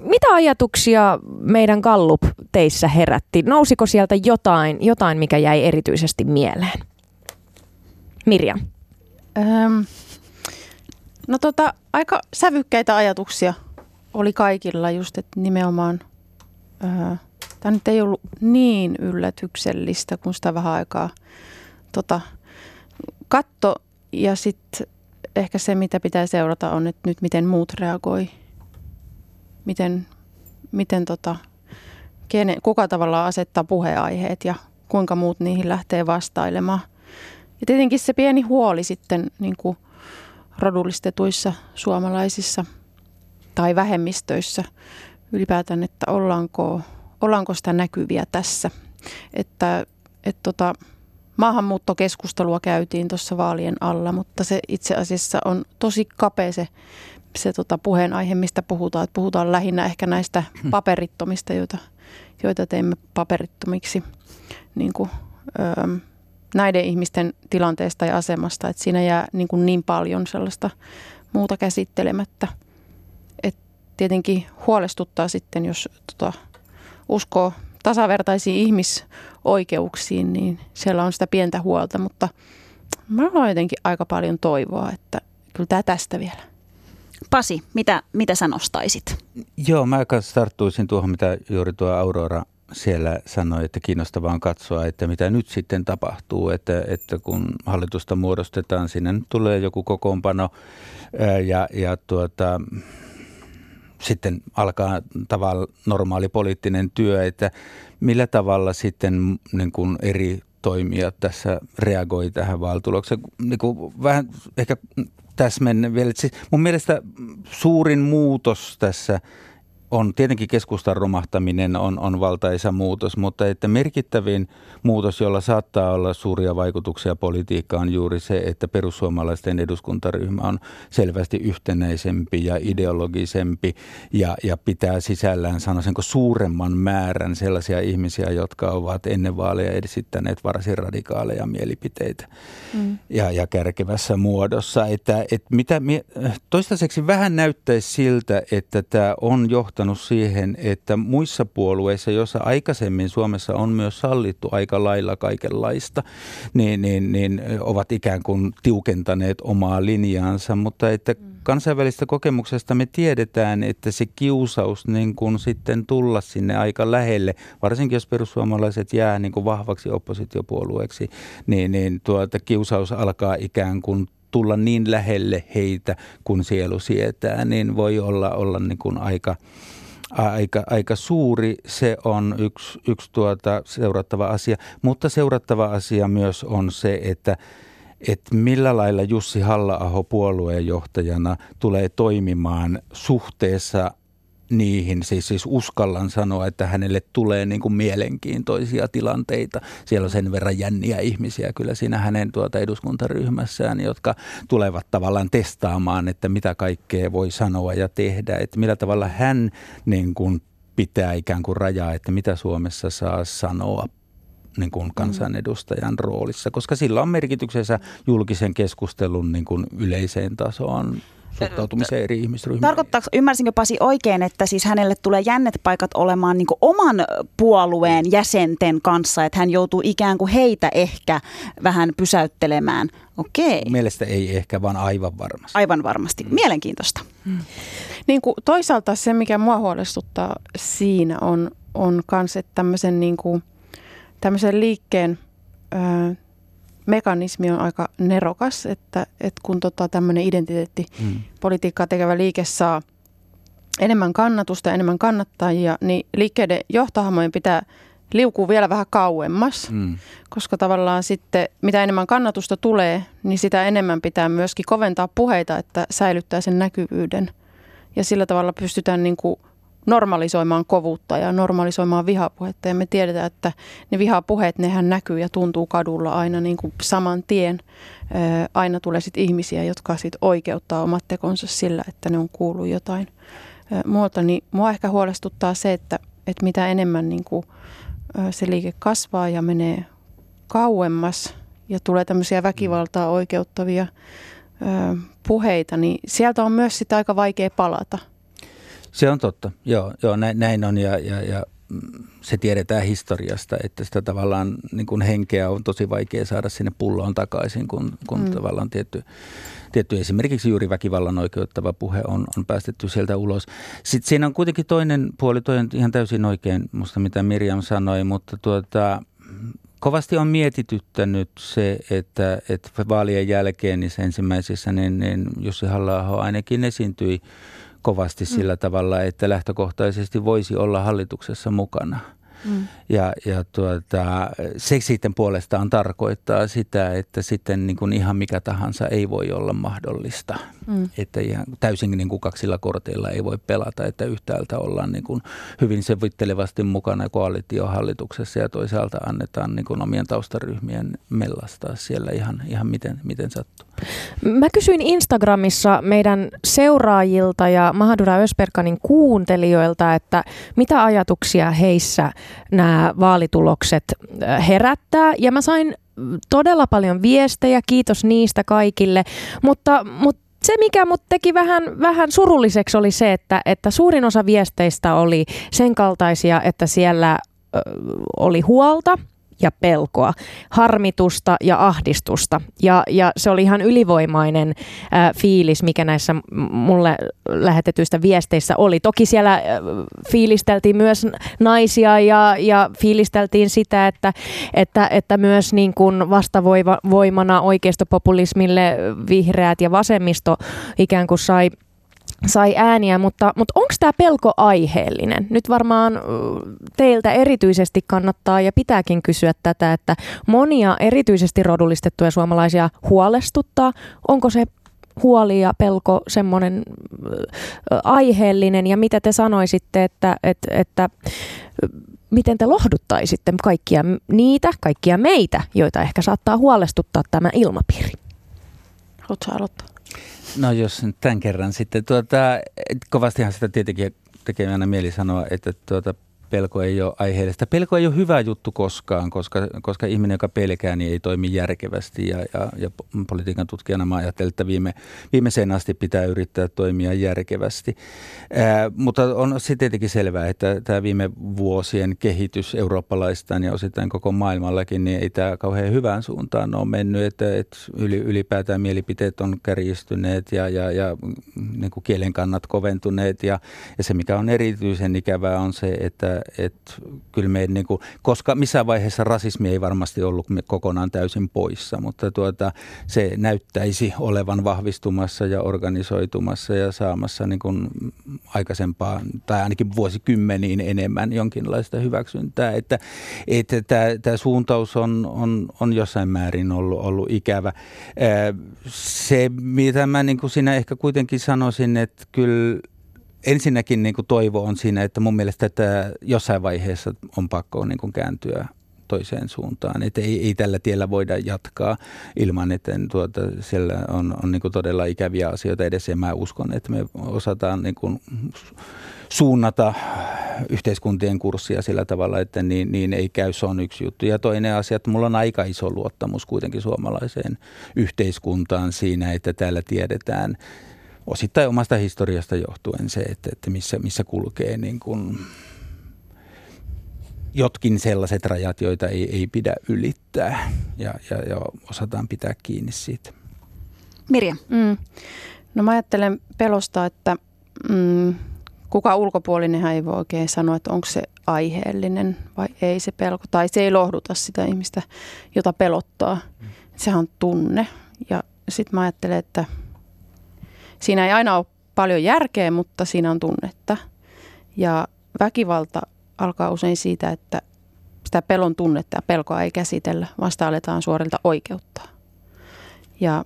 Speaker 4: Mitä ajatuksia meidän Gallup teissä herätti? Nousiko sieltä jotain, jotain mikä jäi erityisesti mieleen? Mirjam? Öm,
Speaker 3: no tota, aika sävykkäitä ajatuksia oli kaikilla just, että nimenomaan tämä nyt ei ollut niin yllätyksellistä, kun sitä vähän aikaa tota, katto. Ja sitten ehkä se, mitä pitää seurata, on, että nyt miten muut reagoi. Miten, miten tota, kene, kuka tavallaan asettaa puheenaiheet ja kuinka muut niihin lähtee vastailemaan. Ja tietenkin se pieni huoli sitten niin kuin rodullistetuissa suomalaisissa tai vähemmistöissä ylipäätään, että ollaanko, ollaanko sitä näkyviä tässä. Että, että tota, maahanmuuttokeskustelua käytiin tuossa vaalien alla, mutta se itse asiassa on tosi kapea se, se tota puheenaihe, mistä puhutaan. Että puhutaan lähinnä ehkä näistä hmm. paperittomista, joita, joita teemme paperittomiksi niin kuin, öö, näiden ihmisten tilanteesta ja asemasta. Että siinä jää niin, kuin niin paljon sellaista muuta käsittelemättä. Et tietenkin huolestuttaa sitten, jos tota, uskoo tasavertaisiin ihmisoikeuksiin, niin siellä on sitä pientä huolta, mutta mä olen jotenkin aika paljon toivoa, että kyllä tämä tästä vielä.
Speaker 1: Pasi, mitä, mitä sä nostaisit?
Speaker 2: Joo, mä tarttuisin tuohon, mitä juuri tuo Aurora siellä sanoi, että kiinnostavaa on katsoa, että mitä nyt sitten tapahtuu, että, että kun hallitusta muodostetaan, sinne nyt tulee joku kokoonpano ja, ja tuota, sitten alkaa tavalla normaali poliittinen työ, että millä tavalla sitten niin kuin eri toimijat tässä reagoi tähän vaaltulokseen. Niin kuin vähän ehkä täsmennä vielä. Siis mun mielestä suurin muutos tässä – on tietenkin keskustan romahtaminen on, on valtaisa muutos, mutta että merkittävin muutos, jolla saattaa olla suuria vaikutuksia politiikkaan, on juuri se, että perussuomalaisten eduskuntaryhmä on selvästi yhtenäisempi ja ideologisempi ja, ja pitää sisällään sanoisinko suuremman määrän sellaisia ihmisiä, jotka ovat ennen vaaleja esittäneet varsin radikaaleja mielipiteitä mm. ja, ja kärkevässä muodossa. Että, että mitä, toistaiseksi vähän näyttäisi siltä, että tämä on johtanut johtanut siihen, että muissa puolueissa, joissa aikaisemmin Suomessa on myös sallittu aika lailla kaikenlaista, niin, niin, niin ovat ikään kuin tiukentaneet omaa linjaansa, mutta että mm. kansainvälistä kokemuksesta me tiedetään, että se kiusaus niin kuin sitten tulla sinne aika lähelle, varsinkin jos perussuomalaiset jää niin kuin vahvaksi oppositiopuolueeksi, niin, niin tuota, kiusaus alkaa ikään kuin tulla niin lähelle heitä, kun sielu sietää, niin voi olla, olla niin kuin aika, aika, aika suuri. Se on yksi, yksi tuota seurattava asia, mutta seurattava asia myös on se, että että millä lailla Jussi halla puolueenjohtajana tulee toimimaan suhteessa niihin, siis, siis uskallan sanoa, että hänelle tulee niin kuin mielenkiintoisia tilanteita. Siellä on sen verran jänniä ihmisiä kyllä siinä hänen tuota eduskuntaryhmässään, jotka tulevat tavallaan testaamaan, että mitä kaikkea voi sanoa ja tehdä, että millä tavalla hän niin kuin pitää ikään kuin rajaa, että mitä Suomessa saa sanoa niin kuin kansanedustajan roolissa, koska sillä on merkityksensä julkisen keskustelun niin kuin yleiseen tasoon suhtautumiseen eri ihmisryhmiin.
Speaker 1: Tarkoittaako, ymmärsinkö Pasi oikein, että siis hänelle tulee jännet paikat olemaan niin oman puolueen jäsenten kanssa, että hän joutuu ikään kuin heitä ehkä vähän pysäyttelemään? Okei.
Speaker 2: Mielestä ei ehkä, vaan aivan varmasti.
Speaker 1: Aivan varmasti. Mm. Mielenkiintoista. Hmm.
Speaker 3: Niin kuin toisaalta se, mikä mua huolestuttaa siinä on, on kans, että tämmöisen, niin kuin, tämmöisen liikkeen ö, mekanismi on aika nerokas, että, että kun tota tämmöinen identiteettipolitiikkaa tekevä liike saa enemmän kannatusta, enemmän kannattajia, niin liikkeiden johtohahmojen pitää liukuu vielä vähän kauemmas, mm. koska tavallaan sitten mitä enemmän kannatusta tulee, niin sitä enemmän pitää myöskin koventaa puheita, että säilyttää sen näkyvyyden. Ja sillä tavalla pystytään niin kuin normalisoimaan kovuutta ja normalisoimaan vihapuhetta. Ja me tiedetään, että ne vihapuheet, nehän näkyy ja tuntuu kadulla aina niin kuin saman tien. Aina tulee sitten ihmisiä, jotka sitten oikeuttaa omat tekonsa sillä, että ne on kuullut jotain muuta. Niin mua ehkä huolestuttaa se, että, että mitä enemmän niin kuin se liike kasvaa ja menee kauemmas ja tulee tämmöisiä väkivaltaa oikeuttavia puheita, niin sieltä on myös sitä aika vaikea palata –
Speaker 2: se on totta, joo, joo näin, näin on ja, ja, ja se tiedetään historiasta, että sitä tavallaan niin kuin henkeä on tosi vaikea saada sinne pulloon takaisin, kun, kun mm. tavallaan tietty, tietty esimerkiksi juuri väkivallan oikeuttava puhe on, on päästetty sieltä ulos. Sitten siinä on kuitenkin toinen puoli, toi on ihan täysin oikein musta mitä Miriam sanoi, mutta tuota, kovasti on mietityttänyt se, että, että vaalien jälkeen niissä ensimmäisissä, niin, niin Jussi halla ainakin esiintyi kovasti sillä mm. tavalla, että lähtökohtaisesti voisi olla hallituksessa mukana – Mm. Ja, ja tuota, se sitten puolestaan tarkoittaa sitä, että sitten niin kuin ihan mikä tahansa ei voi olla mahdollista. Mm. Että ihan täysin niin kuin kaksilla korteilla ei voi pelata, että yhtäältä ollaan niin kuin hyvin sovittelevasti mukana koalitiohallituksessa ja toisaalta annetaan niin kuin omien taustaryhmien mellastaa siellä ihan, ihan miten, miten sattuu.
Speaker 4: Mä kysyin Instagramissa meidän seuraajilta ja Mahadura Ösperkanin kuuntelijoilta, että mitä ajatuksia heissä nämä vaalitulokset äh, herättää. Ja mä sain todella paljon viestejä, kiitos niistä kaikille, mutta, mutta se, mikä mut teki vähän, vähän surulliseksi, oli se, että, että suurin osa viesteistä oli sen kaltaisia, että siellä oli huolta – ja pelkoa, harmitusta ja ahdistusta. Ja, ja se oli ihan ylivoimainen ää, fiilis, mikä näissä mulle lähetetyistä viesteissä oli. Toki siellä ää, fiilisteltiin myös naisia ja, ja fiilisteltiin sitä, että, että, että myös niin kuin vastavoimana oikeistopopulismille vihreät ja vasemmisto ikään kuin sai sai ääniä, mutta, mutta onko tämä pelko aiheellinen? Nyt varmaan teiltä erityisesti kannattaa ja pitääkin kysyä tätä, että monia erityisesti rodullistettuja suomalaisia huolestuttaa. Onko se huoli ja pelko semmoinen aiheellinen ja mitä te sanoisitte, että, että, että miten te lohduttaisitte kaikkia niitä, kaikkia meitä, joita ehkä saattaa huolestuttaa tämä ilmapiiri?
Speaker 3: Haluatko aloittaa?
Speaker 2: No jos nyt tämän kerran sitten, tuota, kovastihan sitä tietenkin tekee aina mieli sanoa, että tuota, pelko ei ole aiheellista. Pelko ei ole hyvä juttu koskaan, koska, koska ihminen, joka pelkää, niin ei toimi järkevästi. Ja, ja, ja politiikan tutkijana mä ajattelen, että viime, viimeiseen asti pitää yrittää toimia järkevästi. Ää, mutta on se tietenkin selvää, että tämä viime vuosien kehitys eurooppalaistaan ja osittain koko maailmallakin, niin ei tämä kauhean hyvään suuntaan ole mennyt. Että, että ylipäätään mielipiteet on kärjistyneet ja, ja, ja niin kuin kielen kannat koventuneet. Ja, ja se, mikä on erityisen ikävää, on se, että että kyllä me niin kuin, koska missään vaiheessa rasismi ei varmasti ollut kokonaan täysin poissa, mutta tuota, se näyttäisi olevan vahvistumassa ja organisoitumassa ja saamassa niin kuin aikaisempaa tai ainakin vuosikymmeniin enemmän jonkinlaista hyväksyntää, että, että tämä, tämä suuntaus on, on, on jossain määrin ollut, ollut ikävä. Se, mitä mä niin kuin siinä ehkä kuitenkin sanoisin, että kyllä ensinnäkin niin kuin toivo on siinä, että mun mielestä että jossain vaiheessa on pakko niin kuin kääntyä toiseen suuntaan. Että ei, ei tällä tiellä voida jatkaa ilman, että tuota, siellä on, on niin kuin todella ikäviä asioita edessä. Ja mä uskon, että me osataan niin kuin suunnata yhteiskuntien kurssia sillä tavalla, että niin, niin ei käy. Se on yksi juttu. Ja toinen asia, että mulla on aika iso luottamus kuitenkin suomalaiseen yhteiskuntaan siinä, että täällä tiedetään – osittain omasta historiasta johtuen se, että, että missä, missä kulkee niin kuin jotkin sellaiset rajat, joita ei, ei pidä ylittää ja, ja, ja osataan pitää kiinni siitä.
Speaker 1: Mirja. Mm.
Speaker 3: No mä ajattelen pelosta, että mm, kuka ulkopuolinen ei voi oikein sanoa, että onko se aiheellinen vai ei se pelko. Tai se ei lohduta sitä ihmistä, jota pelottaa. Mm. Sehän on tunne. Ja sitten mä ajattelen, että Siinä ei aina ole paljon järkeä, mutta siinä on tunnetta. Ja väkivalta alkaa usein siitä, että sitä pelon tunnetta ja pelkoa ei käsitellä, vasta aletaan suorilta oikeuttaa. Ja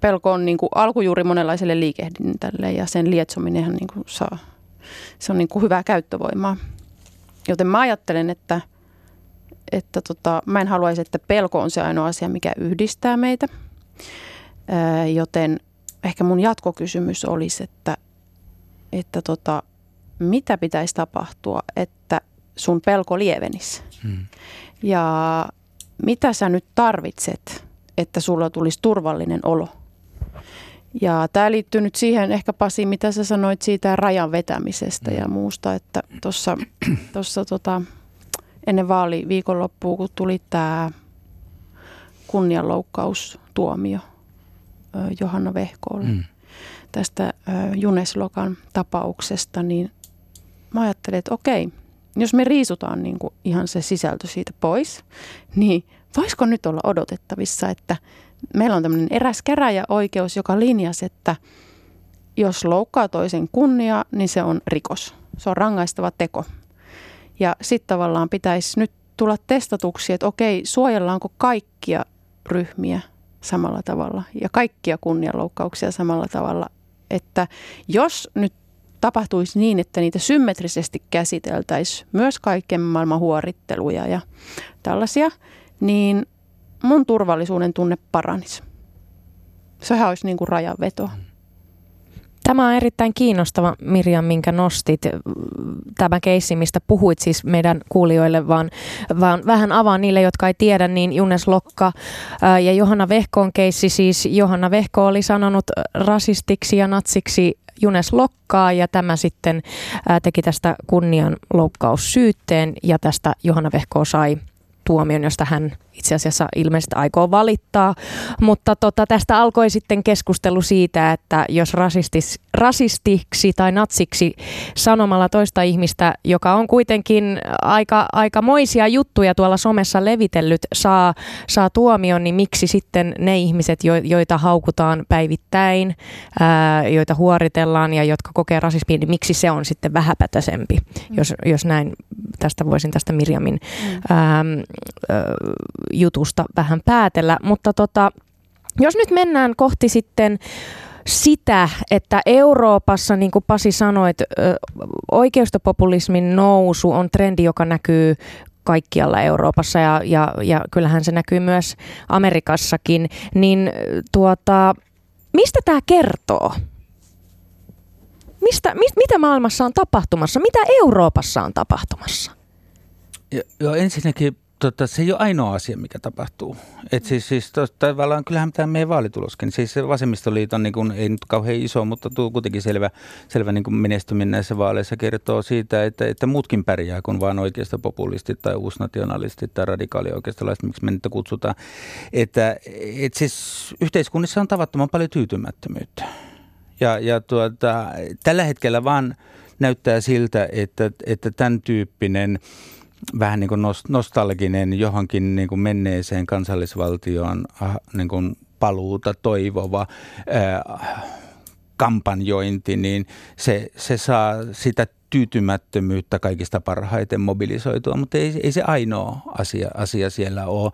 Speaker 3: pelko on niin kuin alkujuuri monenlaiselle liikehdintälle ja sen lietsominenhan niin saa, se on niin kuin hyvää käyttövoimaa. Joten mä ajattelen, että, että tota, mä en haluaisi, että pelko on se ainoa asia, mikä yhdistää meitä. Joten ehkä mun jatkokysymys olisi, että, että tota, mitä pitäisi tapahtua, että sun pelko lievenisi? Hmm. Ja mitä sä nyt tarvitset, että sulla tulisi turvallinen olo? Ja tämä liittyy nyt siihen ehkä Pasi, mitä sä sanoit siitä rajan vetämisestä ja muusta, että tuossa tota, ennen vaali viikonloppuun, kun tuli tämä kunnianloukkaustuomio Johanna Vehkoolle mm. tästä Juneslokan tapauksesta, niin mä ajattelin, että okei, jos me riisutaan niin kuin ihan se sisältö siitä pois, niin voisiko nyt olla odotettavissa, että meillä on tämmöinen eräs käräjäoikeus, joka linjasi, että jos loukkaa toisen kunnia, niin se on rikos. Se on rangaistava teko. Ja sitten tavallaan pitäisi nyt tulla testatuksi, että okei, suojellaanko kaikkia ryhmiä samalla tavalla ja kaikkia kunnianloukkauksia samalla tavalla. Että jos nyt tapahtuisi niin, että niitä symmetrisesti käsiteltäisiin myös kaiken maailman huoritteluja ja tällaisia, niin mun turvallisuuden tunne paranisi. Sehän olisi niin kuin rajanveto.
Speaker 4: Tämä on erittäin kiinnostava, Mirjam, minkä nostit. Tämä keissi, mistä puhuit siis meidän kuulijoille, vaan, vaan vähän avaa niille, jotka ei tiedä, niin Junes Lokka ja Johanna Vehkoon keissi. Siis Johanna Vehko oli sanonut rasistiksi ja natsiksi Junes Lokkaa ja tämä sitten teki tästä kunnianloukkaussyytteen ja tästä Johanna Vehko sai tuomion, josta hän itse asiassa ilmeisesti aikoo valittaa. Mutta tota, tästä alkoi sitten keskustelu siitä, että jos rasistis, rasistiksi tai natsiksi sanomalla toista ihmistä, joka on kuitenkin aika, aika moisia juttuja tuolla somessa levitellyt, saa, saa tuomion, niin miksi sitten ne ihmiset, jo, joita haukutaan päivittäin, ää, joita huoritellaan ja jotka kokee rasismia, niin miksi se on sitten vähäpätösempi, mm. jos, jos näin tästä voisin tästä Mirjamin mm. ää, jutusta vähän päätellä. Mutta tota, jos nyt mennään kohti sitten sitä, että Euroopassa, niin kuin Pasi sanoi, että oikeistopopulismin nousu on trendi, joka näkyy kaikkialla Euroopassa ja, ja, ja kyllähän se näkyy myös Amerikassakin, niin tuota, mistä tämä kertoo? Mistä, mit, mitä maailmassa on tapahtumassa? Mitä Euroopassa on tapahtumassa?
Speaker 2: Joo, ensinnäkin tota, se ei ole ainoa asia, mikä tapahtuu. Et siis, siis tavallaan kyllähän tämä meidän vaalituloskin, siis se vasemmistoliiton niin kun, ei nyt kauhean iso, mutta tuu kuitenkin selvä, selvä niin menestyminen näissä vaaleissa kertoo siitä, että, että muutkin pärjää kuin vain oikeasta populistit tai uusnationalistit tai radikaalioikeistolaiset, miksi me niitä kutsutaan. Että et siis yhteiskunnissa on tavattoman paljon tyytymättömyyttä. Ja, ja tuota, tällä hetkellä vaan näyttää siltä, että, että tämän tyyppinen – vähän niin kuin nostalginen johonkin niin kuin menneeseen kansallisvaltioon ah, niin kuin paluuta toivova ää, kampanjointi, niin se, se saa sitä tyytymättömyyttä kaikista parhaiten mobilisoitua, mutta ei, ei se ainoa asia, asia siellä ole.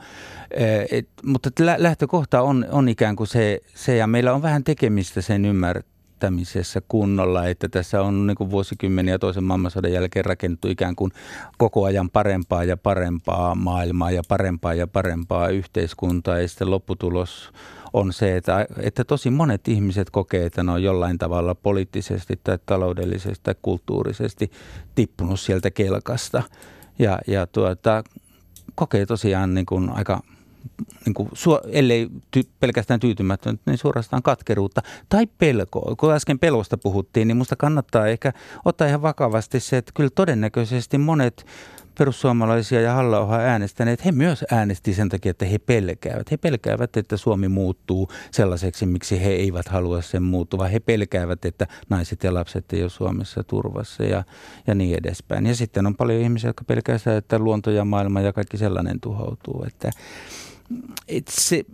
Speaker 2: Et, mutta lähtökohta on, on ikään kuin se, se, ja meillä on vähän tekemistä sen ymmär, kehittämisessä kunnolla, että tässä on niin kuin vuosikymmeniä toisen maailmansodan jälkeen rakennettu ikään kuin koko ajan parempaa ja parempaa maailmaa ja parempaa ja parempaa yhteiskuntaa. Ja sitten lopputulos on se, että, että tosi monet ihmiset kokee, että ne on jollain tavalla poliittisesti tai taloudellisesti tai kulttuurisesti tippunut sieltä kelkasta. Ja, ja tuota, kokee tosiaan niin kuin aika niin kuin, ellei ty, pelkästään tyytymättömyyttä, niin suorastaan katkeruutta tai pelkoa. Kun äsken pelosta puhuttiin, niin musta kannattaa ehkä ottaa ihan vakavasti se, että kyllä todennäköisesti monet perussuomalaisia ja halla äänestäneet, he myös äänesti sen takia, että he pelkäävät. He pelkäävät, että Suomi muuttuu sellaiseksi, miksi he eivät halua sen muuttua. He pelkäävät, että naiset ja lapset ei ole Suomessa turvassa ja, ja niin edespäin. Ja sitten on paljon ihmisiä, jotka pelkäävät, että luonto ja maailma ja kaikki sellainen tuhoutuu. Että, se,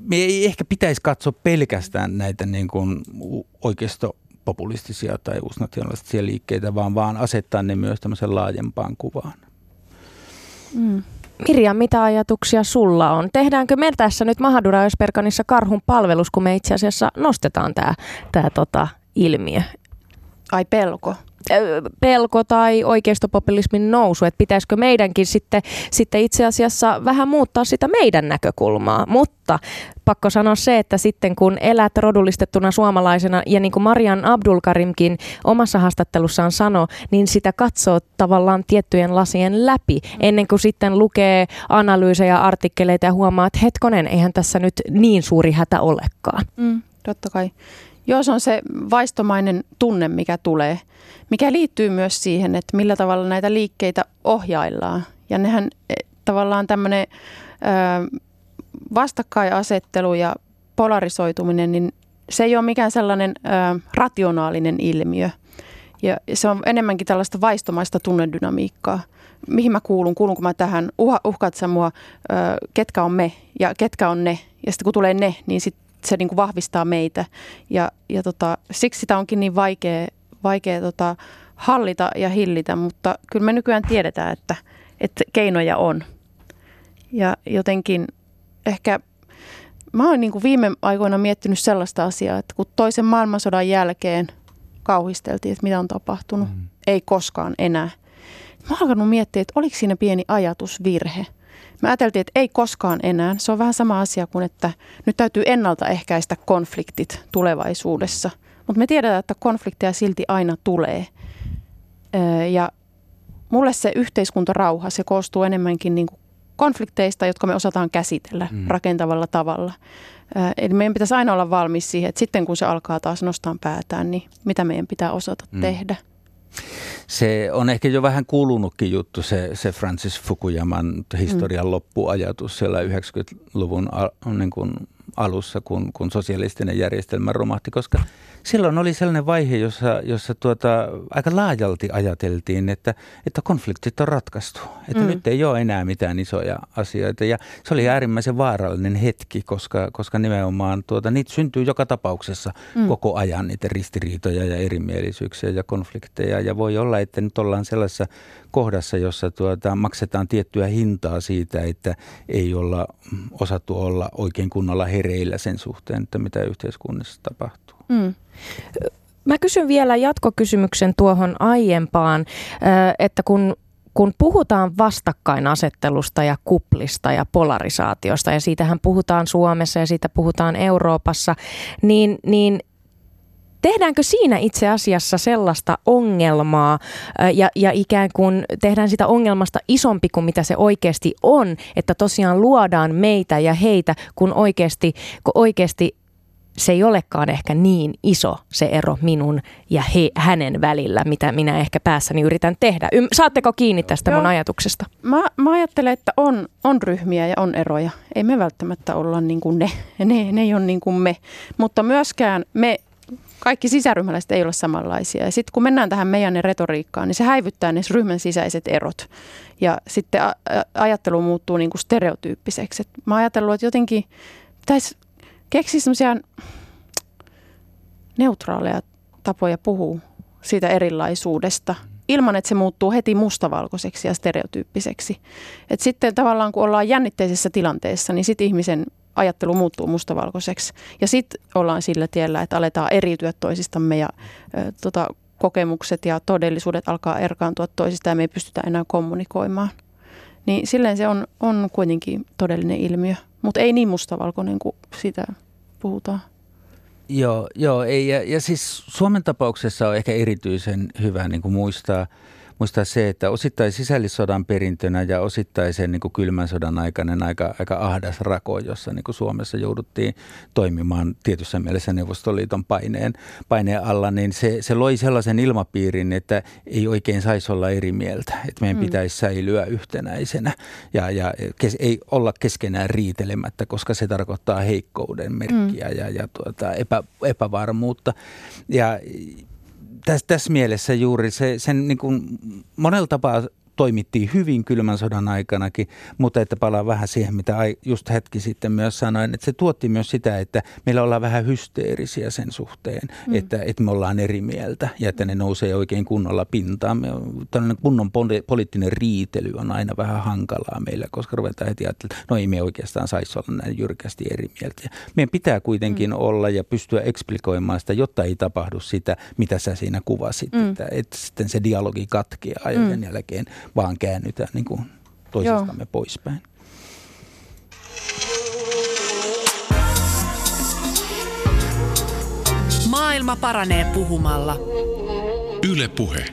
Speaker 2: me ei ehkä pitäisi katsoa pelkästään näitä niin kuin oikeisto populistisia tai uusnationalistisia liikkeitä, vaan vaan asettaa ne myös tämmöisen laajempaan kuvaan.
Speaker 4: Mm. Mirja, mitä ajatuksia sulla on? Tehdäänkö me tässä nyt Mahadura Ösperkanissa karhun palvelus, kun me itse asiassa nostetaan tämä tää, tota, ilmiö?
Speaker 3: Ai pelko?
Speaker 4: Pelko tai oikeistopopulismin nousu, että pitäisikö meidänkin sitten, sitten itse asiassa vähän muuttaa sitä meidän näkökulmaa. Mutta pakko sanoa se, että sitten kun elät rodullistettuna suomalaisena ja niin kuin Marian Abdulkarimkin omassa haastattelussaan sanoi, niin sitä katsoo tavallaan tiettyjen lasien läpi ennen kuin sitten lukee analyysejä, artikkeleita ja huomaa, että hetkonen, eihän tässä nyt niin suuri hätä olekaan.
Speaker 3: Mm, totta kai. Joo, se on se vaistomainen tunne, mikä tulee, mikä liittyy myös siihen, että millä tavalla näitä liikkeitä ohjaillaan. Ja nehän e, tavallaan tämmöinen vastakkainasettelu ja polarisoituminen, niin se ei ole mikään sellainen ö, rationaalinen ilmiö. Ja se on enemmänkin tällaista vaistomaista tunnedynamiikkaa. Mihin mä kuulun? Kuulunko mä tähän? Uh, uhkaat sä mua? Ö, ketkä on me ja ketkä on ne? Ja sitten kun tulee ne, niin sit se niin kuin vahvistaa meitä. Ja, ja tota, siksi sitä onkin niin vaikea, vaikea tota, hallita ja hillitä, mutta kyllä me nykyään tiedetään, että, että keinoja on. Ja jotenkin ehkä mä oon niin kuin viime aikoina miettinyt sellaista asiaa, että kun toisen maailmansodan jälkeen kauhisteltiin, että mitä on tapahtunut, mm. ei koskaan enää. Mä oon alkanut miettiä, että oliko siinä pieni ajatusvirhe. Mä ajateltiin, että ei koskaan enää. Se on vähän sama asia kuin, että nyt täytyy ennaltaehkäistä konfliktit tulevaisuudessa. Mutta me tiedetään, että konflikteja silti aina tulee. Ja mulle se yhteiskuntarauha, se koostuu enemmänkin niin kuin konflikteista, jotka me osataan käsitellä mm. rakentavalla tavalla. Eli meidän pitäisi aina olla valmis siihen, että sitten kun se alkaa taas nostaa päätään, niin mitä meidän pitää osata mm. tehdä.
Speaker 2: Se on ehkä jo vähän kuulunutkin juttu, se, se Francis Fukuyaman historian mm. loppuajatus siellä 90-luvun al, niin kuin alussa, kun, kun sosialistinen järjestelmä romahti, koska silloin oli sellainen vaihe, jossa, jossa tuota, aika laajalti ajateltiin, että, että konfliktit on ratkaistu. Että mm. nyt ei ole enää mitään isoja asioita. Ja se oli äärimmäisen vaarallinen hetki, koska, koska nimenomaan tuota, niitä syntyy joka tapauksessa mm. koko ajan, niitä ristiriitoja ja erimielisyyksiä ja konflikteja. Ja voi olla, että nyt ollaan sellaisessa kohdassa, jossa tuota, maksetaan tiettyä hintaa siitä, että ei olla osattu olla oikein kunnolla hereillä sen suhteen, että mitä yhteiskunnassa tapahtuu. Mm.
Speaker 4: Mä kysyn vielä jatkokysymyksen tuohon aiempaan, että kun kun puhutaan vastakkainasettelusta ja kuplista ja polarisaatiosta, ja siitähän puhutaan Suomessa ja siitä puhutaan Euroopassa, niin, niin tehdäänkö siinä itse asiassa sellaista ongelmaa ja, ja ikään kuin tehdään sitä ongelmasta isompi kuin mitä se oikeasti on, että tosiaan luodaan meitä ja heitä, kun oikeasti, kun oikeasti se ei olekaan ehkä niin iso se ero minun ja he, hänen välillä, mitä minä ehkä päässäni yritän tehdä. Ym, saatteko kiinni tästä Joo. mun ajatuksesta?
Speaker 3: Mä, mä ajattelen, että on, on ryhmiä ja on eroja. Ei me välttämättä olla niin kuin ne. ne. Ne ei ole niin kuin me. Mutta myöskään me kaikki sisäryhmäläiset ei ole samanlaisia. Ja sitten kun mennään tähän meidän retoriikkaan, niin se häivyttää ne ryhmän sisäiset erot. Ja sitten ajattelu muuttuu niin kuin stereotyyppiseksi. Et mä ajatellut, että jotenkin pitäisi keksiä semmoisia neutraaleja tapoja puhua siitä erilaisuudesta ilman, että se muuttuu heti mustavalkoiseksi ja stereotyyppiseksi. Et sitten tavallaan kun ollaan jännitteisessä tilanteessa, niin sitten ihmisen ajattelu muuttuu mustavalkoiseksi. Ja sitten ollaan sillä tiellä, että aletaan eriytyä toisistamme ja ö, tota, kokemukset ja todellisuudet alkaa erkaantua toisista ja me ei pystytä enää kommunikoimaan. Niin silleen se on, on kuitenkin todellinen ilmiö, mutta ei niin mustavalkoinen kuin sitä puhutaan.
Speaker 2: Joo, joo ei, ja, ja siis Suomen tapauksessa on ehkä erityisen hyvä niin kuin muistaa – muistaa se, että osittain sisällissodan perintönä ja osittain sen niin kuin kylmän sodan aikainen aika, aika ahdas rako, jossa niin kuin Suomessa jouduttiin toimimaan tietyssä mielessä Neuvostoliiton paineen, paineen alla, niin se, se loi sellaisen ilmapiirin, että ei oikein saisi olla eri mieltä, että meidän mm. pitäisi säilyä yhtenäisenä ja, ja kes, ei olla keskenään riitelemättä, koska se tarkoittaa heikkouden merkkiä mm. ja, ja tuota, epä, epävarmuutta. Ja tässä, tässä mielessä juuri se, sen niin kuin monella tapaa toimittiin hyvin kylmän sodan aikanakin, mutta että palaa vähän siihen, mitä just hetki sitten myös sanoin, että se tuotti myös sitä, että meillä ollaan vähän hysteerisiä sen suhteen, mm. että, että me ollaan eri mieltä ja että ne nousee oikein kunnolla pintaan. Tällainen kunnon poliittinen riitely on aina vähän hankalaa meillä, koska ruvetaan heti ajattelemaan, että no ei me oikeastaan saisi olla näin jyrkästi eri mieltä. Ja meidän pitää kuitenkin mm. olla ja pystyä eksplikoimaan sitä, jotta ei tapahdu sitä, mitä sä siinä kuvasit, mm. että, että sitten se dialogi katkeaa ja mm. sen jälkeen vaan käännytään niin kuin toisistamme Joo. poispäin.
Speaker 8: Maailma paranee puhumalla. Yle Puhe.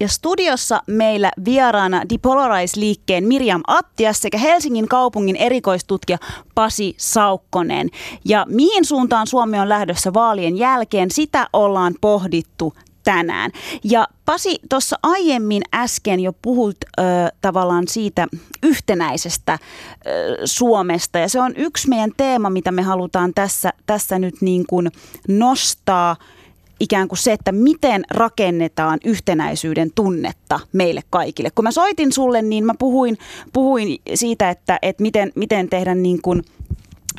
Speaker 1: Ja studiossa meillä vieraana Depolarize-liikkeen Mirjam Attias sekä Helsingin kaupungin erikoistutkija Pasi Saukkonen. Ja mihin suuntaan Suomi on lähdössä vaalien jälkeen, sitä ollaan pohdittu tänään. Ja Pasi, tuossa aiemmin äsken jo puhut ö, tavallaan siitä yhtenäisestä ö, Suomesta ja se on yksi meidän teema, mitä me halutaan tässä, tässä nyt niin kuin nostaa ikään kuin se, että miten rakennetaan yhtenäisyyden tunnetta meille kaikille. Kun mä soitin sulle, niin mä puhuin, puhuin siitä, että, että miten, miten tehdä niin kuin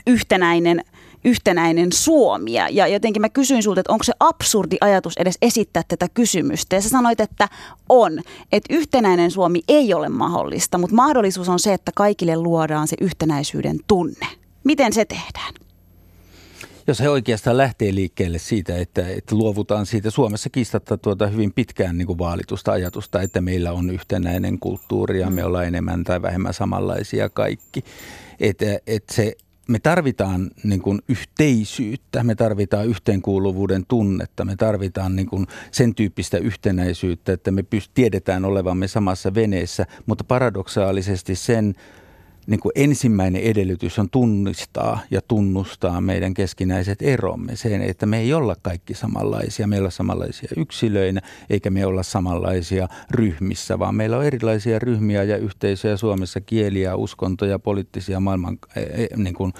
Speaker 1: yhtenäinen – yhtenäinen Suomi. Ja jotenkin mä kysyin sulta, että onko se absurdi ajatus edes esittää tätä kysymystä. Ja sä sanoit, että on. Että yhtenäinen Suomi ei ole mahdollista, mutta mahdollisuus on se, että kaikille luodaan se yhtenäisyyden tunne. Miten se tehdään?
Speaker 2: Jos he oikeastaan lähtee liikkeelle siitä, että, että luovutaan siitä Suomessa kiistatta tuota hyvin pitkään niin kuin vaalitusta ajatusta, että meillä on yhtenäinen kulttuuri ja me mm. ollaan enemmän tai vähemmän samanlaisia kaikki. Että, että se me tarvitaan niin kuin yhteisyyttä, me tarvitaan yhteenkuuluvuuden tunnetta, me tarvitaan niin kuin sen tyyppistä yhtenäisyyttä, että me pyst- tiedetään olevamme samassa veneessä, mutta paradoksaalisesti sen niin kuin ensimmäinen edellytys on tunnistaa ja tunnustaa meidän keskinäiset eromme. Sen, että me ei olla kaikki samanlaisia. Me ei olla samanlaisia yksilöinä, eikä me olla samanlaisia ryhmissä, vaan meillä on erilaisia ryhmiä ja yhteisöjä Suomessa, kieliä, uskontoja, poliittisia maailman, e, e, niin kuin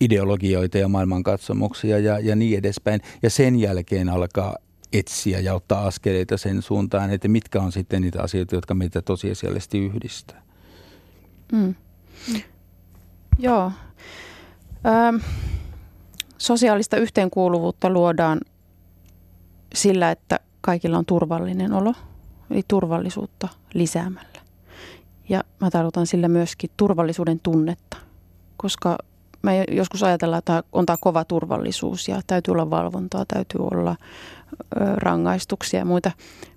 Speaker 2: ideologioita ja maailmankatsomuksia ja, ja niin edespäin. Ja sen jälkeen alkaa etsiä ja ottaa askeleita sen suuntaan, että mitkä on sitten niitä asioita, jotka meitä tosiasiallisesti yhdistää. Mm.
Speaker 3: Joo. Ö, sosiaalista yhteenkuuluvuutta luodaan sillä, että kaikilla on turvallinen olo, eli turvallisuutta lisäämällä. Ja mä tarkoitan sillä myöskin turvallisuuden tunnetta, koska me joskus ajatellaan, että on tämä kova turvallisuus ja täytyy olla valvontaa, täytyy olla rangaistuksia ja muita.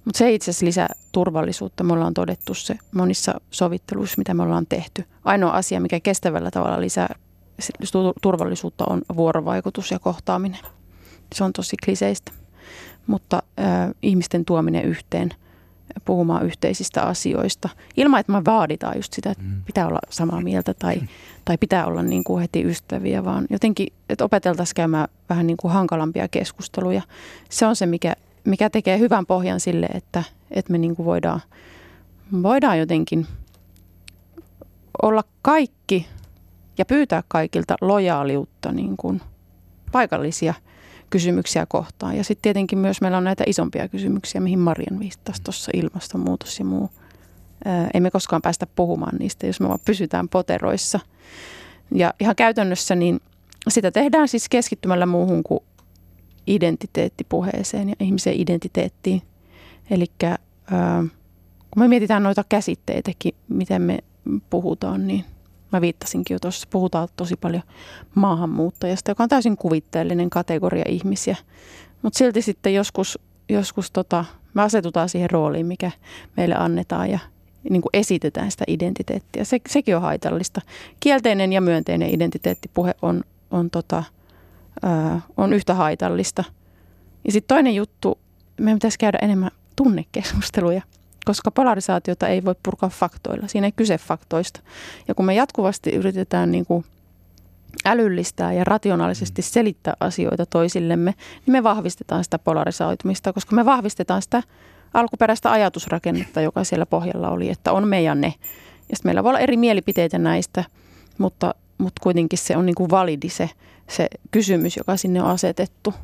Speaker 3: Mutta se itse asiassa lisää turvallisuutta. Me ollaan todettu se monissa sovitteluissa, mitä me ollaan tehty. Ainoa asia, mikä kestävällä tavalla lisää turvallisuutta on vuorovaikutus ja kohtaaminen. Se on tosi kliseistä. Mutta äh, ihmisten tuominen yhteen – puhumaan yhteisistä asioista, ilman että me vaaditaan just sitä, että mm. pitää olla samaa mieltä tai, tai pitää olla niin kuin heti ystäviä, vaan jotenkin, että opeteltaisiin käymään vähän niin kuin hankalampia keskusteluja. Se on se, mikä, mikä tekee hyvän pohjan sille, että, että me niin kuin voidaan, voidaan jotenkin olla kaikki ja pyytää kaikilta lojaaliutta niin kuin paikallisia – kysymyksiä kohtaan. Ja sitten tietenkin myös meillä on näitä isompia kysymyksiä, mihin Marian viittasi tuossa ilmastonmuutos ja muu. Ää, emme koskaan päästä puhumaan niistä, jos me vaan pysytään poteroissa. Ja ihan käytännössä niin sitä tehdään siis keskittymällä muuhun kuin identiteettipuheeseen ja ihmisen identiteettiin. Eli kun me mietitään noita käsitteitäkin, miten me puhutaan, niin – Mä viittasinkin jo tuossa, puhutaan tosi paljon maahanmuuttajasta, joka on täysin kuvitteellinen kategoria ihmisiä. Mutta silti sitten joskus, joskus tota, me asetutaan siihen rooliin, mikä meille annetaan ja niin kuin esitetään sitä identiteettiä. Se, sekin on haitallista. Kielteinen ja myönteinen identiteettipuhe on, on, tota, ää, on yhtä haitallista. Ja sitten toinen juttu, meidän pitäisi käydä enemmän tunnekeskusteluja – koska polarisaatiota ei voi purkaa faktoilla. Siinä ei kyse faktoista. Ja kun me jatkuvasti yritetään niin kuin älyllistää ja rationaalisesti selittää asioita toisillemme, niin me vahvistetaan sitä polarisoitumista, koska me vahvistetaan sitä alkuperäistä ajatusrakennetta, joka siellä pohjalla oli, että on me ja ne. Ja sitten meillä voi olla eri mielipiteitä näistä, mutta, mutta kuitenkin se on niin kuin validi se, se kysymys, joka sinne on asetettu –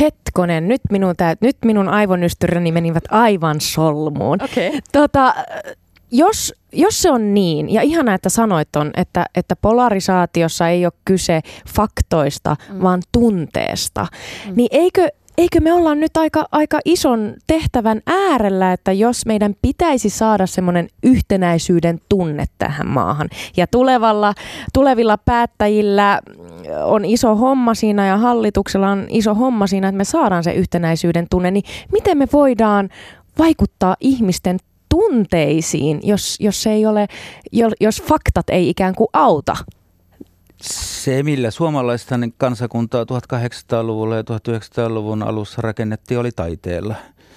Speaker 4: Hetkonen, nyt minun, tää, nyt minun aivonystyräni menivät aivan solmuun.
Speaker 3: Okay.
Speaker 4: Tota, jos, jos se on niin, ja ihana, että sanoit on, että, että polarisaatiossa ei ole kyse faktoista, mm. vaan tunteesta, mm. niin eikö eikö me olla nyt aika, aika ison tehtävän äärellä, että jos meidän pitäisi saada semmoinen yhtenäisyyden tunne tähän maahan? Ja tulevalla, tulevilla päättäjillä on iso homma siinä ja hallituksella on iso homma siinä, että me saadaan se yhtenäisyyden tunne, niin miten me voidaan vaikuttaa ihmisten tunteisiin, jos, jos, ei ole, jos faktat ei ikään kuin auta
Speaker 2: se, millä suomalaista kansakuntaa 1800-luvulla ja 1900-luvun alussa rakennettiin, oli taiteella.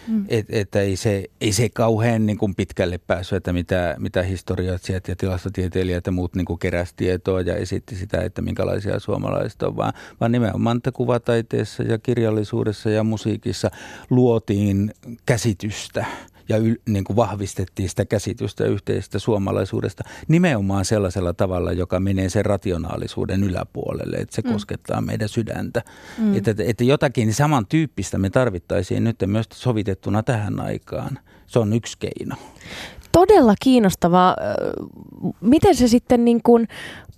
Speaker 2: Mm. Et, että ei se, ei se kauhean niin kuin pitkälle päässyt, että mitä, mitä historioitsijat ja tilastotieteilijät ja muut niin kuin keräsi tietoa ja esitti sitä, että minkälaisia suomalaiset on, vaan, vaan nimenomaan että kuvataiteessa ja kirjallisuudessa ja musiikissa luotiin käsitystä – ja yl, niin kuin vahvistettiin sitä käsitystä yhteisestä suomalaisuudesta nimenomaan sellaisella tavalla, joka menee sen rationaalisuuden yläpuolelle, että se mm. koskettaa meidän sydäntä. Mm. Että, että jotakin samantyyppistä me tarvittaisiin nyt myös sovitettuna tähän aikaan. Se on yksi keino.
Speaker 4: Todella kiinnostavaa. Miten se sitten niin kuin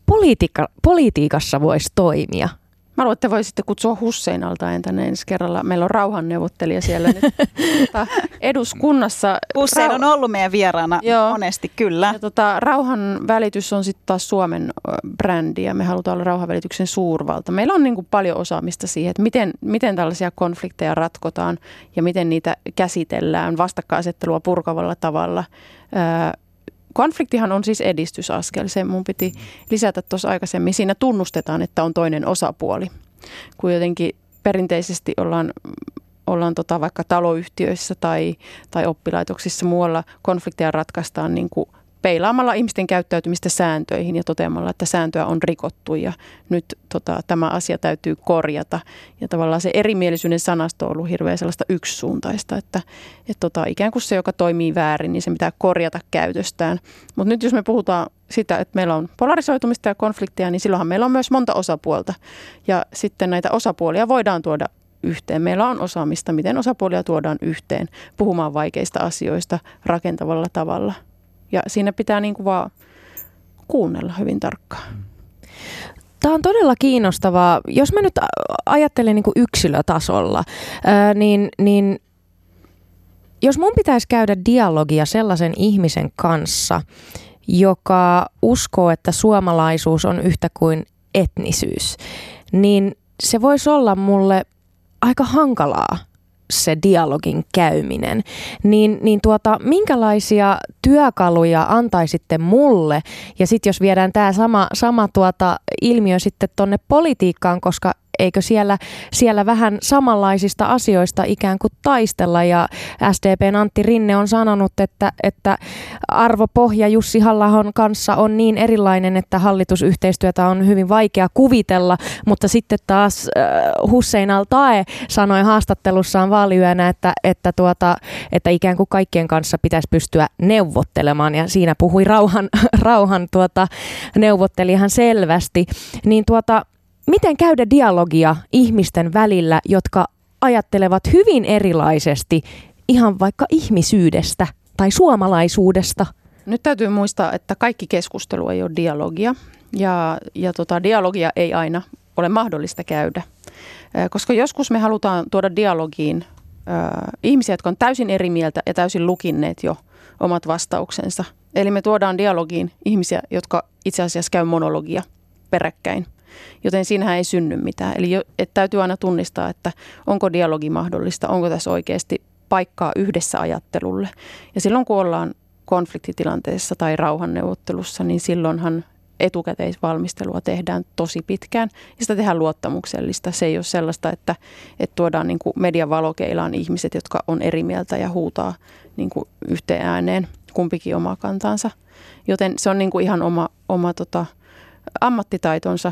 Speaker 4: politiikka, politiikassa voisi toimia?
Speaker 3: Mä luulen, että voisitte kutsua Husseinalta tänne ensi kerralla. Meillä on rauhanneuvottelija siellä nyt tota, eduskunnassa.
Speaker 1: Hussein on ollut meidän vieraana Joo. monesti, kyllä.
Speaker 3: Ja tota, rauhan välitys on sitten taas Suomen brändi ja me halutaan olla rauhanvälityksen suurvalta. Meillä on niin paljon osaamista siihen, että miten, miten tällaisia konflikteja ratkotaan ja miten niitä käsitellään vastakkainasettelua purkavalla tavalla. Konfliktihan on siis edistysaskel, se mun piti lisätä tuossa aikaisemmin. Siinä tunnustetaan, että on toinen osapuoli, kun jotenkin perinteisesti ollaan ollaan tota vaikka taloyhtiöissä tai, tai oppilaitoksissa muualla konflikteja ratkaistaan niin kuin peilaamalla ihmisten käyttäytymistä sääntöihin ja toteamalla, että sääntöä on rikottu ja nyt tota, tämä asia täytyy korjata. Ja tavallaan se erimielisyyden sanasto on ollut hirveän sellaista yksisuuntaista, että et tota, ikään kuin se, joka toimii väärin, niin se pitää korjata käytöstään. Mutta nyt jos me puhutaan sitä, että meillä on polarisoitumista ja konflikteja, niin silloinhan meillä on myös monta osapuolta. Ja sitten näitä osapuolia voidaan tuoda yhteen. Meillä on osaamista, miten osapuolia tuodaan yhteen puhumaan vaikeista asioista rakentavalla tavalla – ja siinä pitää niin kuin vaan kuunnella hyvin tarkkaan.
Speaker 4: Tämä on todella kiinnostavaa. Jos mä nyt ajattelen niin kuin yksilötasolla, niin, niin jos mun pitäisi käydä dialogia sellaisen ihmisen kanssa, joka uskoo, että suomalaisuus on yhtä kuin etnisyys, niin se voisi olla mulle aika hankalaa se dialogin käyminen, niin, niin tuota, minkälaisia työkaluja antaisitte mulle? Ja sitten jos viedään tämä sama, sama tuota ilmiö sitten tuonne politiikkaan, koska eikö siellä, siellä vähän samanlaisista asioista ikään kuin taistella. Ja SDPn Antti Rinne on sanonut, että, että arvopohja Jussi Hallahon kanssa on niin erilainen, että hallitusyhteistyötä on hyvin vaikea kuvitella, mutta sitten taas äh, Hussein Al-Tae sanoi haastattelussaan vaaliyönä, että, että, tuota, että ikään kuin kaikkien kanssa pitäisi pystyä neuvottelemaan ja siinä puhui rauhan, rauhan tuota, neuvottelijan selvästi. Niin tuota, miten käydä dialogia ihmisten välillä, jotka ajattelevat hyvin erilaisesti ihan vaikka ihmisyydestä tai suomalaisuudesta?
Speaker 3: Nyt täytyy muistaa, että kaikki keskustelu ei ole dialogia ja, ja tota, dialogia ei aina ole mahdollista käydä. Koska joskus me halutaan tuoda dialogiin äh, ihmisiä, jotka on täysin eri mieltä ja täysin lukinneet jo omat vastauksensa. Eli me tuodaan dialogiin ihmisiä, jotka itse asiassa käy monologia peräkkäin – Joten siinähän ei synny mitään. Eli jo, et täytyy aina tunnistaa, että onko dialogi mahdollista, onko tässä oikeasti paikkaa yhdessä ajattelulle. Ja silloin kun ollaan konfliktitilanteessa tai rauhanneuvottelussa, niin silloinhan etukäteisvalmistelua tehdään tosi pitkään ja sitä tehdään luottamuksellista. Se ei ole sellaista, että, että tuodaan niin kuin median valokeilaan ihmiset, jotka on eri mieltä ja huutaa niin kuin yhteen ääneen kumpikin omaa kantansa. Joten se on niin kuin ihan oma, oma tota, ammattitaitonsa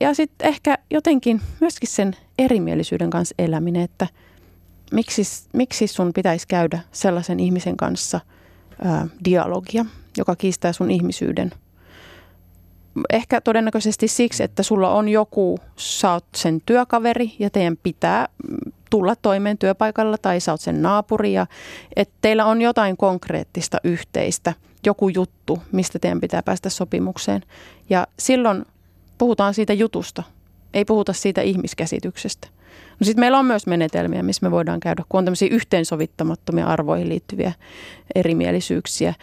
Speaker 3: ja sitten ehkä jotenkin myöskin sen erimielisyyden kanssa eläminen, että miksi, miksi sun pitäisi käydä sellaisen ihmisen kanssa ää, dialogia, joka kiistää sun ihmisyyden. Ehkä todennäköisesti siksi, että sulla on joku, sä oot sen työkaveri ja teidän pitää tulla toimeen työpaikalla tai sä oot sen naapuri ja että teillä on jotain konkreettista yhteistä, joku juttu, mistä teidän pitää päästä sopimukseen. Ja silloin puhutaan siitä jutusta, ei puhuta siitä ihmiskäsityksestä. No sitten meillä on myös menetelmiä, missä me voidaan käydä, kun on tämmöisiä yhteensovittamattomia arvoihin liittyviä erimielisyyksiä.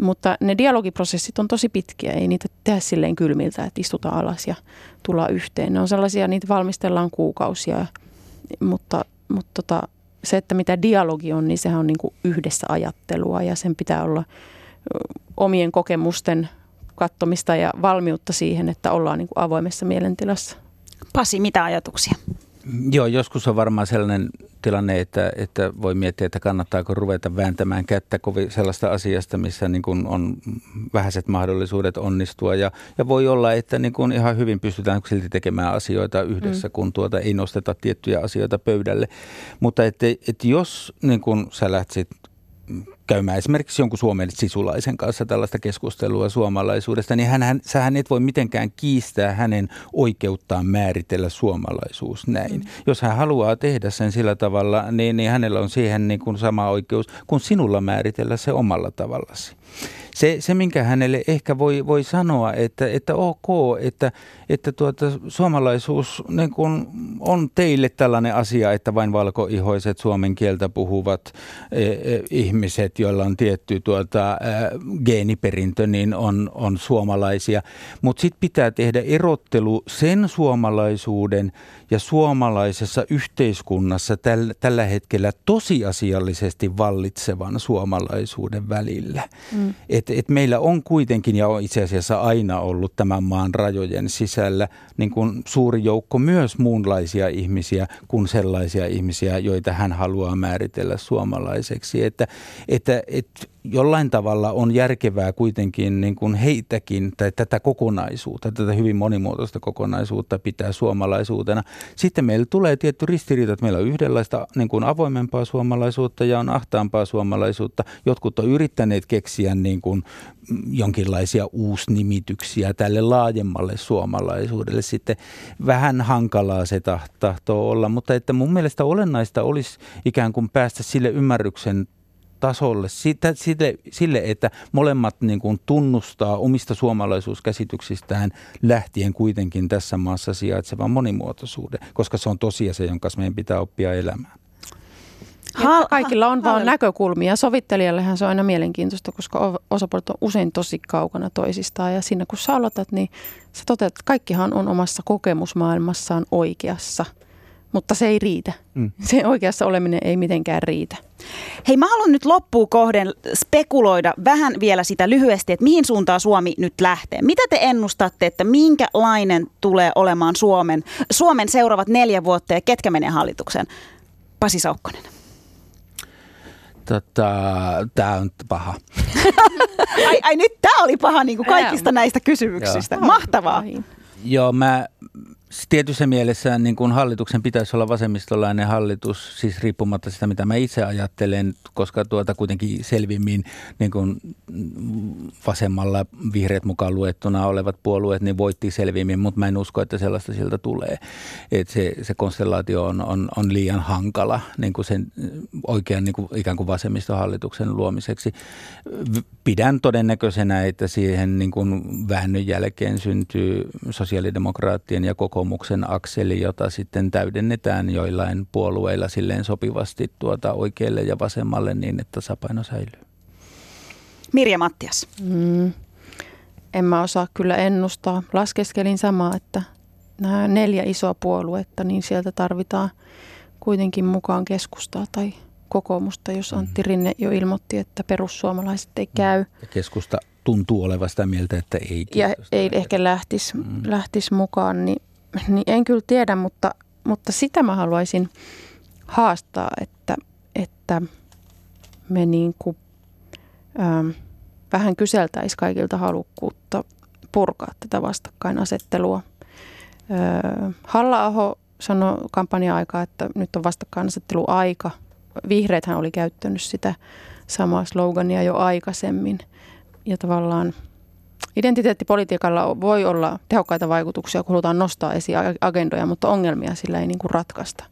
Speaker 3: Mutta ne dialogiprosessit on tosi pitkiä, ei niitä tehdä silleen kylmiltä, että istutaan alas ja tullaan yhteen. Ne on sellaisia, niitä valmistellaan kuukausia, mutta, mutta tota, se, että mitä dialogi on, niin sehän on niin kuin yhdessä ajattelua ja sen pitää olla omien kokemusten kattomista ja valmiutta siihen, että ollaan niin kuin avoimessa mielentilassa.
Speaker 1: Pasi, mitä ajatuksia?
Speaker 2: Joo, joskus on varmaan sellainen tilanne, että, että voi miettiä, että kannattaako ruveta vääntämään kättä kovin sellaista asiasta, missä niin kuin on vähäiset mahdollisuudet onnistua. Ja, ja voi olla, että niin kuin ihan hyvin pystytään silti tekemään asioita yhdessä, mm. kun tuota ei nosteta tiettyjä asioita pöydälle. Mutta että, että jos niin kuin sä lähtisit käymään esimerkiksi jonkun suomen sisulaisen kanssa tällaista keskustelua suomalaisuudesta, niin hän, sähän et voi mitenkään kiistää hänen oikeuttaan määritellä suomalaisuus näin. Mm. Jos hän haluaa tehdä sen sillä tavalla, niin, niin hänellä on siihen niin kuin sama oikeus kuin sinulla määritellä se omalla tavallasi. Se, se minkä hänelle ehkä voi, voi sanoa, että, että ok, että, että tuota, suomalaisuus niin kun on teille tällainen asia, että vain valkoihoiset suomen kieltä puhuvat e, e, ihmiset, joilla on tietty tuota, e, geeniperintö, niin on, on suomalaisia. Mutta sitten pitää tehdä erottelu sen suomalaisuuden ja suomalaisessa yhteiskunnassa täl, tällä hetkellä tosiasiallisesti vallitsevan suomalaisuuden välillä. Mm. Et, et meillä on kuitenkin ja on itse asiassa aina ollut tämän maan rajojen sisällä niin kuin suuri joukko myös muunlaisia ihmisiä kuin sellaisia ihmisiä, joita hän haluaa määritellä suomalaiseksi. Että, että, että jollain tavalla on järkevää kuitenkin niin kuin heitäkin tai tätä kokonaisuutta, tätä hyvin monimuotoista kokonaisuutta pitää suomalaisuutena. Sitten meillä tulee tietty ristiriita, että meillä on yhdenlaista niin kuin avoimempaa suomalaisuutta ja on ahtaampaa suomalaisuutta. Jotkut on yrittäneet keksiä niin kuin jonkinlaisia uusnimityksiä tälle laajemmalle suomalaisuudelle. Sitten vähän hankalaa se tahtoo olla, mutta että mun mielestä olennaista olisi ikään kuin päästä sille ymmärryksen tasolle, sitä, sille, sille, että molemmat niin kuin tunnustaa omista suomalaisuuskäsityksistään lähtien kuitenkin tässä maassa sijaitsevan monimuotoisuuden, koska se on tosiasia, jonka meidän pitää oppia elämään.
Speaker 3: Ha- kaikilla on vaan näkökulmia. Sovittelijallehan se on aina mielenkiintoista, koska osapuolet on usein tosi kaukana toisistaan. Ja siinä kun sä aloitat, niin sä toteat, että kaikkihan on omassa kokemusmaailmassaan oikeassa – mutta se ei riitä. Mm. Se oikeassa oleminen ei mitenkään riitä.
Speaker 1: Hei, mä haluan nyt loppuun kohden spekuloida vähän vielä sitä lyhyesti, että mihin suuntaan Suomi nyt lähtee. Mitä te ennustatte, että minkälainen tulee olemaan Suomen, Suomen seuraavat neljä vuotta ja ketkä menee hallitukseen? Pasi Saukkonen.
Speaker 2: Tota, tämä on paha.
Speaker 1: ai, ai nyt tämä oli paha niin kuin kaikista näistä kysymyksistä. Joo. Mahtavaa.
Speaker 2: Joo, mä tietyssä mielessä niin kuin hallituksen pitäisi olla vasemmistolainen hallitus, siis riippumatta sitä, mitä mä itse ajattelen, koska tuota kuitenkin selvimmin niin kuin vasemmalla vihreät mukaan luettuna olevat puolueet niin voitti selvimmin, mutta mä en usko, että sellaista sieltä tulee. Et se, se konstellaatio on, on, on liian hankala niin kuin sen oikean niin kuin ikään kuin vasemmistohallituksen luomiseksi. Pidän todennäköisenä, että siihen niin kuin väännön jälkeen syntyy sosiaalidemokraattien ja koko kokoomuksen akseli, jota sitten täydennetään joillain puolueilla silleen sopivasti tuota oikealle ja vasemmalle niin, että tasapaino säilyy.
Speaker 1: Mirja Mattias.
Speaker 3: Mm. En mä osaa kyllä ennustaa. Laskeskelin samaa, että nämä neljä isoa puoluetta, niin sieltä tarvitaan kuitenkin mukaan keskustaa tai kokoomusta, jos Antti mm. Rinne jo ilmoitti, että perussuomalaiset ei käy.
Speaker 2: Ja keskusta tuntuu olevan sitä mieltä, että ei.
Speaker 3: Ja ei ehkä lähtisi, mm. lähtis mukaan, niin niin en kyllä tiedä, mutta, mutta sitä mä haluaisin haastaa, että, että me niin kuin, ähm, vähän kyseltäisiin kaikilta halukkuutta purkaa tätä vastakkainasettelua. Äh, Halla-aho sanoi kampanja-aikaa, että nyt on vastakkainasettelu aika. Vihreäthän oli käyttänyt sitä samaa slogania jo aikaisemmin. Ja tavallaan Identiteettipolitiikalla voi olla tehokkaita vaikutuksia, kun halutaan nostaa esiin agendoja, mutta ongelmia sillä ei niin kuin ratkaista.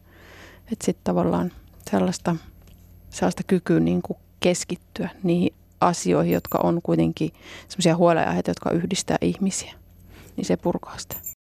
Speaker 3: Että sitten tavallaan sellaista, sellaista kykyä niin kuin keskittyä niihin asioihin, jotka on kuitenkin sellaisia huolenaiheita, jotka yhdistää ihmisiä, niin se purkaa sitä.